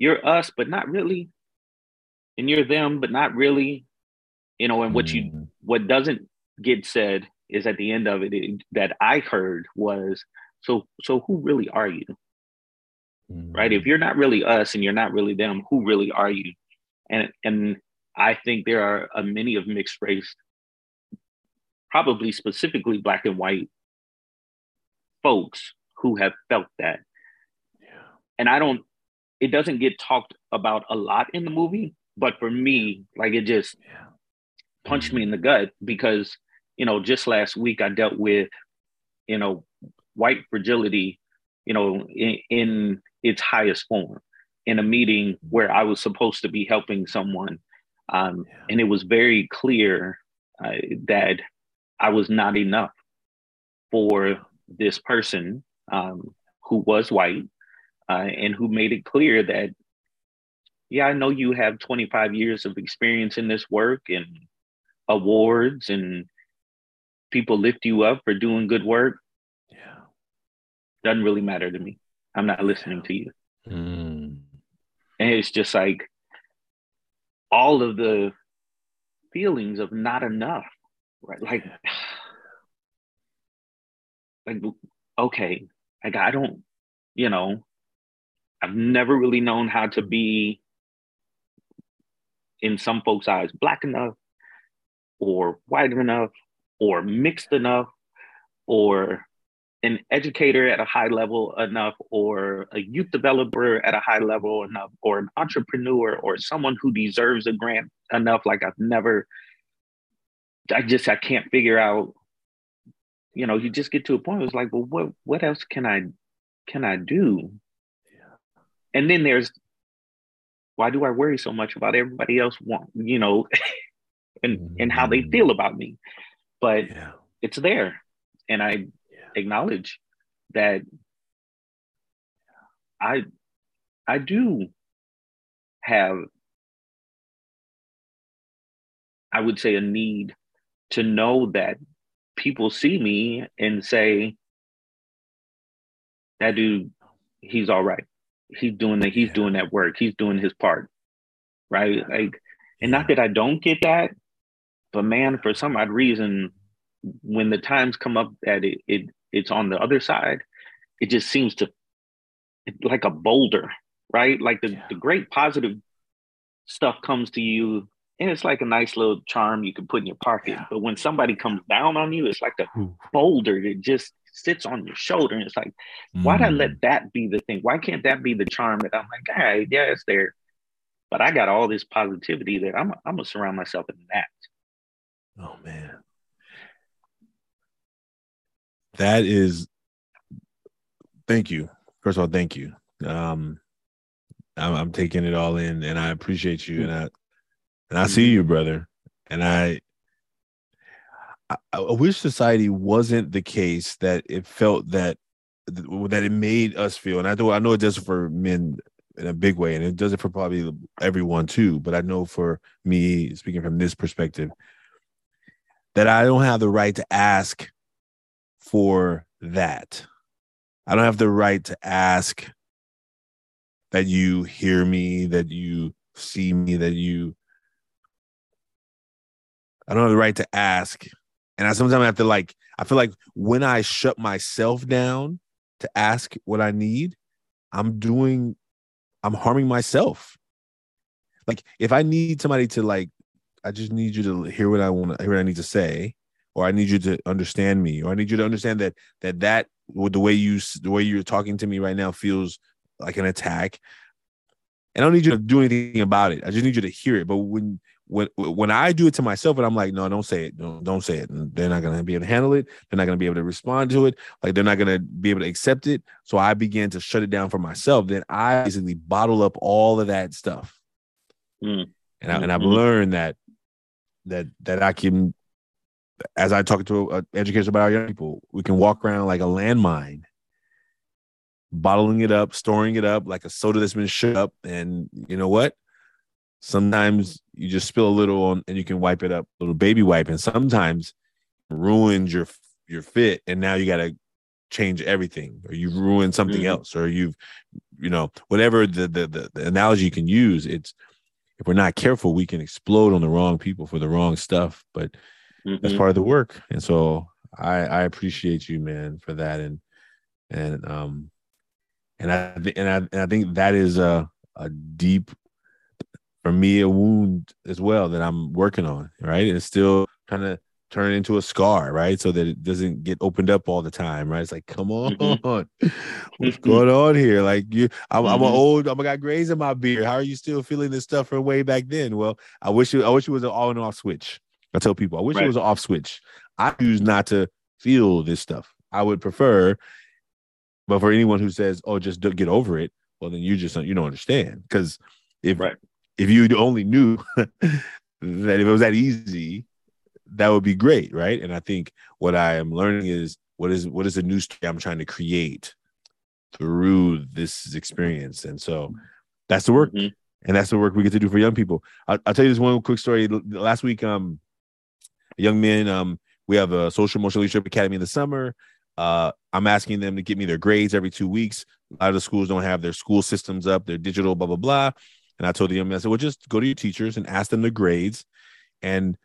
You're us, but not really. And you're them, but not really. You know, and what you, what doesn't get said is at the end of it, it that I heard was, so, so who really are you? Mm. Right. If you're not really us and you're not really them, who really are you? And, and I think there are a many of mixed race, probably specifically black and white folks who have felt that. Yeah. And I don't, it doesn't get talked about a lot in the movie, but for me, like it just yeah. punched me in the gut because, you know, just last week I dealt with, you know, white fragility, you know, in, in its highest form in a meeting where I was supposed to be helping someone um, yeah. And it was very clear uh, that I was not enough for this person um, who was white uh, and who made it clear that, yeah, I know you have 25 years of experience in this work and awards and people lift you up for doing good work. Yeah. Doesn't really matter to me. I'm not listening to you. Mm. And it's just like, all of the feelings of not enough, right? Like, [SIGHS] like okay, like I don't, you know, I've never really known how to be, in some folks' eyes, black enough, or white enough, or mixed enough, or an educator at a high level enough or a youth developer at a high level enough or an entrepreneur or someone who deserves a grant enough. Like i've never i just i can't figure out you know you just get to a point where it's like well what what else can i can i do and then there's why do i worry so much about everybody else want you know [LAUGHS] and mm-hmm. and how they feel about me but yeah. it's there and i acknowledge that I I do have I would say a need to know that people see me and say that dude he's all right he's doing that he's yeah. doing that work he's doing his part right like and not that i don't get that but man for some odd reason when the times come up that it, it it's on the other side, it just seems to like a boulder, right? Like the, yeah. the great positive stuff comes to you and it's like a nice little charm you can put in your pocket. Yeah. But when somebody comes down on you, it's like a boulder that just sits on your shoulder. And it's like, mm. why'd I let mm. that be the thing? Why can't that be the charm that I'm like, all right, yeah, it's there. But I got all this positivity that I'm, I'm gonna surround myself in that. Oh man. That is thank you. First of all, thank you. Um I'm, I'm taking it all in and I appreciate you and I and I see you, brother. And I I, I wish society wasn't the case that it felt that that it made us feel, and I know I know it does for men in a big way, and it does it for probably everyone too. But I know for me, speaking from this perspective, that I don't have the right to ask for that. I don't have the right to ask that you hear me, that you see me, that you. I don't have the right to ask. And I sometimes have to like, I feel like when I shut myself down to ask what I need, I'm doing, I'm harming myself. Like if I need somebody to like, I just need you to hear what I want to hear what I need to say, or I need you to understand me, or I need you to understand that that that with the way you the way you're talking to me right now feels like an attack. And I don't need you to do anything about it. I just need you to hear it. But when when when I do it to myself and I'm like, no, don't say it. Don't, don't say it. And they're not gonna be able to handle it. They're not gonna be able to respond to it. Like they're not gonna be able to accept it. So I began to shut it down for myself. Then I basically bottle up all of that stuff. Mm. And, I, and I've mm-hmm. learned that that that I can, as I talk to uh, educators about our young people, we can walk around like a landmine, bottling it up, storing it up like a soda that's been shut up. And you know what? Sometimes you just spill a little on and you can wipe it up, a little baby wipe, and sometimes ruins your your fit, and now you got to change everything, or you've ruined something mm-hmm. else, or you've you know whatever the, the the the analogy you can use. It's if we're not careful, we can explode on the wrong people for the wrong stuff. But mm-hmm. that's part of the work, and so I I appreciate you, man, for that, and and um and I and I and I think that is a a deep for me a wound as well that I'm working on, right? It's still trying to turn into a scar, right? So that it doesn't get opened up all the time, right? It's like, come on, [LAUGHS] mm-hmm. what's going on here? Like you, I'm, mm-hmm. I'm an old, I'm got grays in my beard. How are you still feeling this stuff from way back then? Well, I wish it, I wish it was an on and off switch. I tell people, I wish right. it was an off switch. I choose not to feel this stuff. I would prefer, but for anyone who says, "Oh, just get over it," well, then you just you don't understand because if right if you only knew [LAUGHS] that if it was that easy, that would be great, right? And I think what I am learning is what is what is the new story I'm trying to create through this experience, and so that's the work, mm-hmm. and that's the work we get to do for young people. I'll, I'll, tell you this one quick story. Last week, um, young men, um, we have a social emotional leadership academy in the summer. Uh, I'm asking them to get me their grades every two weeks. A lot of the schools don't have their school systems up, their digital, blah blah blah. And I told the young man, I said, well, just go to your teachers and ask them the grades. And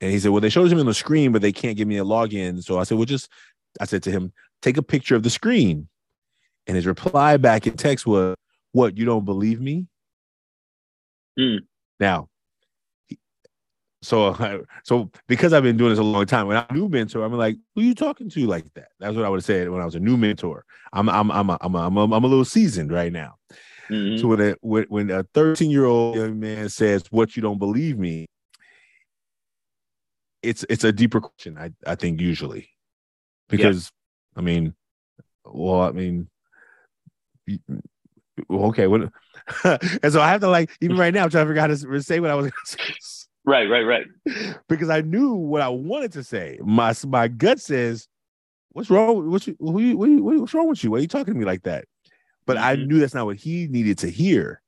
and he said, well, they showed him on the screen, but they can't give me a login. So I said, well, just I said to him, take a picture of the screen. And his reply back in text was, what, you don't believe me? Mm. Now, so so because I've been doing this a long time, when I'm a new mentor, I'm like, who are you talking to like that? That's what I would have said when I was a new mentor. I'm I'm I'm a, I'm a, I'm a, I'm a little seasoned right now. Mm-hmm. So when a when, a 13 year old young man says, "What you don't believe me," it's it's a deeper question. I I think usually because yeah. I mean, well, I mean, okay, what? [LAUGHS] and so I have to like even right now I'm trying to figure out how to say what I was going to say. Right, right, right. [LAUGHS] because I knew what I wanted to say. My my gut says, "What's wrong? What's you, what, what, what's wrong with you? Why are you talking to me like that?" But mm-hmm. I knew that's not what he needed to hear.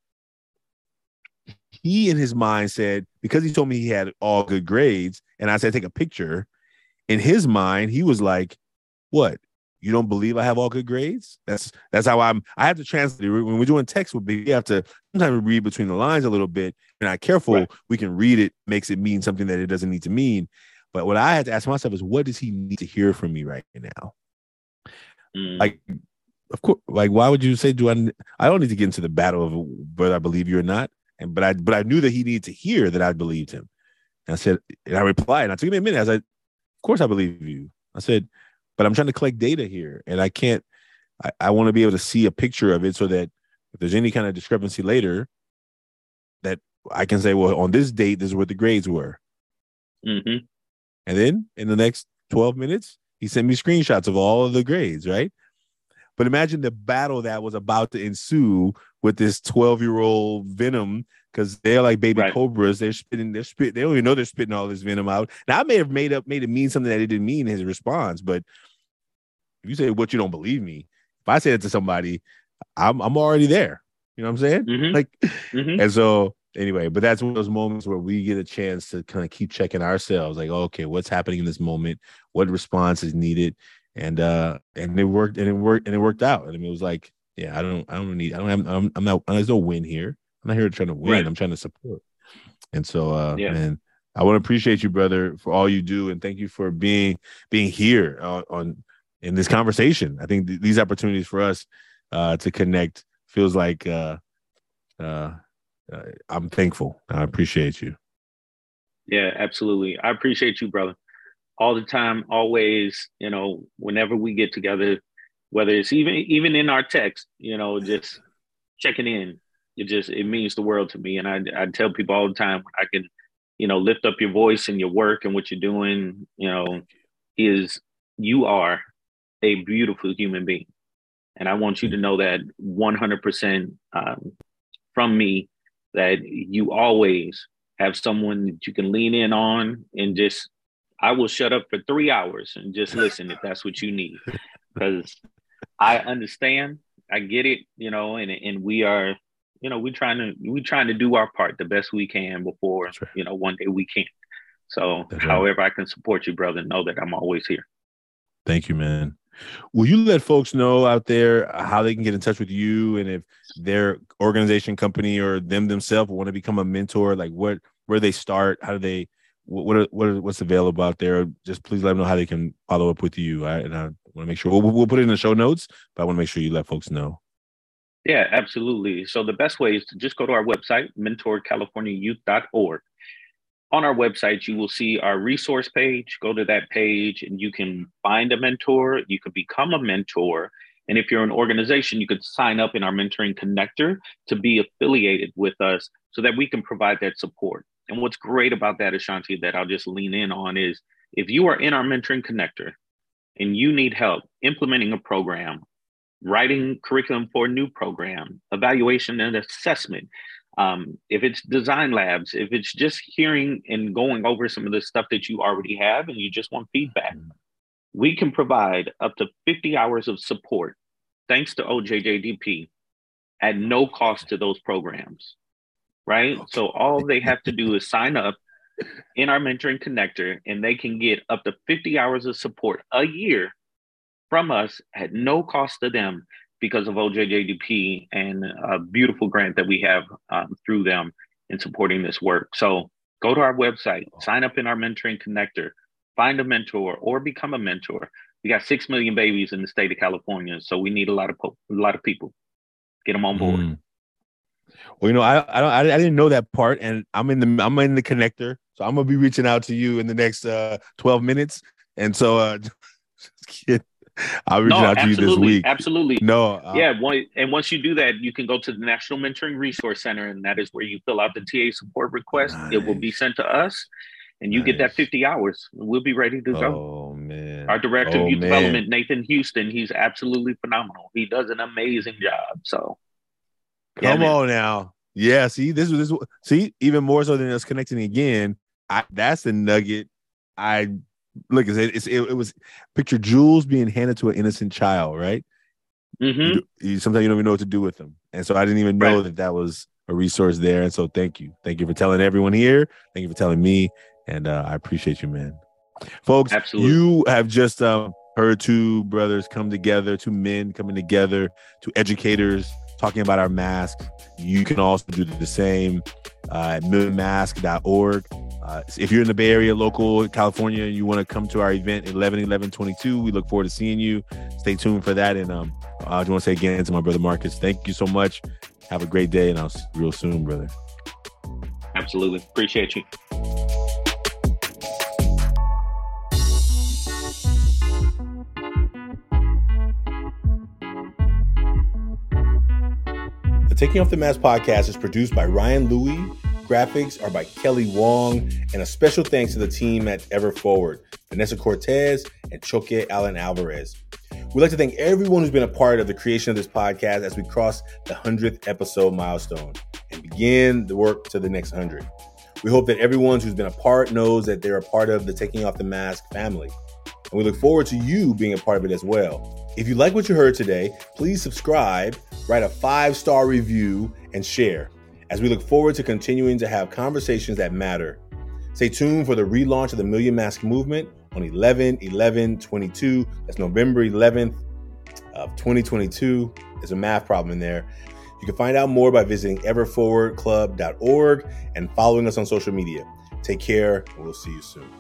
He, in his mind, said, because he told me he had all good grades, and I said, take a picture. In his mind, he was like, What? You don't believe I have all good grades? That's that's how I'm. I have to translate. When we're doing text with me, we have to sometimes read between the lines a little bit. If you're not careful, right. we can read it, makes it mean something that it doesn't need to mean. But what I had to ask myself is, what does he need to hear from me right now? Mm. Like of course, like why would you say do I? I don't need to get into the battle of whether I believe you or not. And but I but I knew that he needed to hear that I believed him. And I said, and I replied, and I took me a minute. I said, "Of course I believe you." I said, "But I'm trying to collect data here, and I can't. I, I want to be able to see a picture of it so that if there's any kind of discrepancy later, that I can say, well, on this date, this is what the grades were." Mm-hmm. And then in the next 12 minutes, he sent me screenshots of all of the grades, right? But imagine the battle that was about to ensue with this 12 year old Venom because they're like baby right. cobras. They're spitting, they're spit, they don't even know they're spitting all this venom out. Now I may have made up made it mean something that it didn't mean in his response, but if you say what you don't believe me, if I say it to somebody, I'm I'm already there. You know what I'm saying? Mm-hmm. [LAUGHS] Like, mm-hmm. and so anyway, but that's one of those moments where we get a chance to kind of keep checking ourselves, like, okay, what's happening in this moment? What response is needed? And uh, and it worked, and it worked, and it worked out. And I mean, it was like, yeah, I don't, I don't need, I don't have, I'm, I'm not, there's no win here. I'm not here trying to win. Right. I'm trying to support. And so, uh, yeah. man, I want to appreciate you, brother, for all you do, and thank you for being being here on, on in this conversation. I think th- these opportunities for us uh, to connect feels like uh, uh, uh, I'm thankful. I appreciate you. Yeah, absolutely. I appreciate you, brother. All the time, always. You know, whenever we get together, whether it's even even in our text, you know, just checking in. It just it means the world to me, and I I tell people all the time I can, you know, lift up your voice and your work and what you're doing. You know, is you are a beautiful human being, and I want you to know that 100% um, from me that you always have someone that you can lean in on and just I will shut up for three hours and just listen if that's what you need. Because I understand, I get it, you know, and and we are, you know, we're trying to we trying to do our part the best we can before, right. you know, one day we can't. So right. however I can support you, brother, know that I'm always here. Thank you, man. Will you let folks know out there how they can get in touch with you and if their organization, company, or them themselves want to become a mentor? Like what, where they start? How do they? What what what's available out there? Just please let them know how they can follow up with you. And I want to make sure we'll, we'll put it in the show notes, but I want to make sure you let folks know. Yeah, absolutely. So the best way is to just go to our website, mentorcaliforniayouth.org on our website, you will see our resource page. Go to that page and you can find a mentor. You can become a mentor. And if you're an organization, you could sign up in our mentoring connector to be affiliated with us so that we can provide that support. And what's great about that, Ashanti, that I'll just lean in on is if you are in our mentoring connector and you need help implementing a program, writing curriculum for a new program, evaluation and assessment, um, if it's design labs, if it's just hearing and going over some of the stuff that you already have and you just want feedback, mm-hmm. we can provide up to 50 hours of support thanks to OJJDP at no cost to those programs. Right. So all they have to do is sign up in our mentoring connector and they can get up to 50 hours of support a year from us at no cost to them because of OJJDP and a beautiful grant that we have um, through them in supporting this work. So go to our website, sign up in our mentoring connector, find a mentor or become a mentor. We got six million babies in the state of California, so we need a lot of po- a lot of people. Get them on board. Mm. Well, you know, I I, don't, I I didn't know that part, and I'm in the I'm in the connector, so I'm gonna be reaching out to you in the next uh 12 minutes, and so uh, [LAUGHS] just kidding. I'll reach no, out to you this week. Absolutely. No. Uh, yeah. One, and once you do that, you can go to the National Mentoring Resource Center, and that is where you fill out the TA support request. Nice. It will be sent to us, and you nice. get that 50 hours. We'll be ready to go. Oh, man. Our director oh, of youth man. development, Nathan Houston, he's absolutely phenomenal. He does an amazing job. So, come yeah, on now. Yeah. See, this was this. See, even more so than us connecting again. I, that's the nugget I look, it's, it, it was picture jewels being handed to an innocent child, right? Mm-hmm. You, you, sometimes you don't even know what to do with them, and so I didn't even know right. that that was a resource there. And so, thank you, thank you for telling everyone here. Thank you for telling me, and uh, I appreciate you, man. Folks, Absolutely. you have just um, heard two brothers come together, two men coming together, two educators talking about our mask. You can also do the same uh, at millionmask.org. Uh, if you're in the Bay Area, local California, and you want to come to our event 11 11 22, we look forward to seeing you. Stay tuned for that. And um, I just want to say again to my brother Marcus, thank you so much. Have a great day, and I'll see you real soon, brother. Absolutely. Appreciate you. Taking Off the Mask podcast is produced by Ryan Louie Graphics are by Kelly Wong, and a special thanks to the team at Ever Forward, Vanessa Cortez and Choque Allen Alvarez. We'd like to thank everyone who's been a part of the creation of this podcast as we cross the 100th episode milestone and begin the work to the next 100. We hope that everyone who's been a part knows that they're a part of the Taking Off the Mask family. And we look forward to you being a part of it as well. If you like what you heard today, please subscribe, write a five star review, and share as we look forward to continuing to have conversations that matter. Stay tuned for the relaunch of the Million Mask Movement on 11 11 22. That's November 11th of 2022. There's a math problem in there. You can find out more by visiting everforwardclub.org and following us on social media. Take care, and we'll see you soon.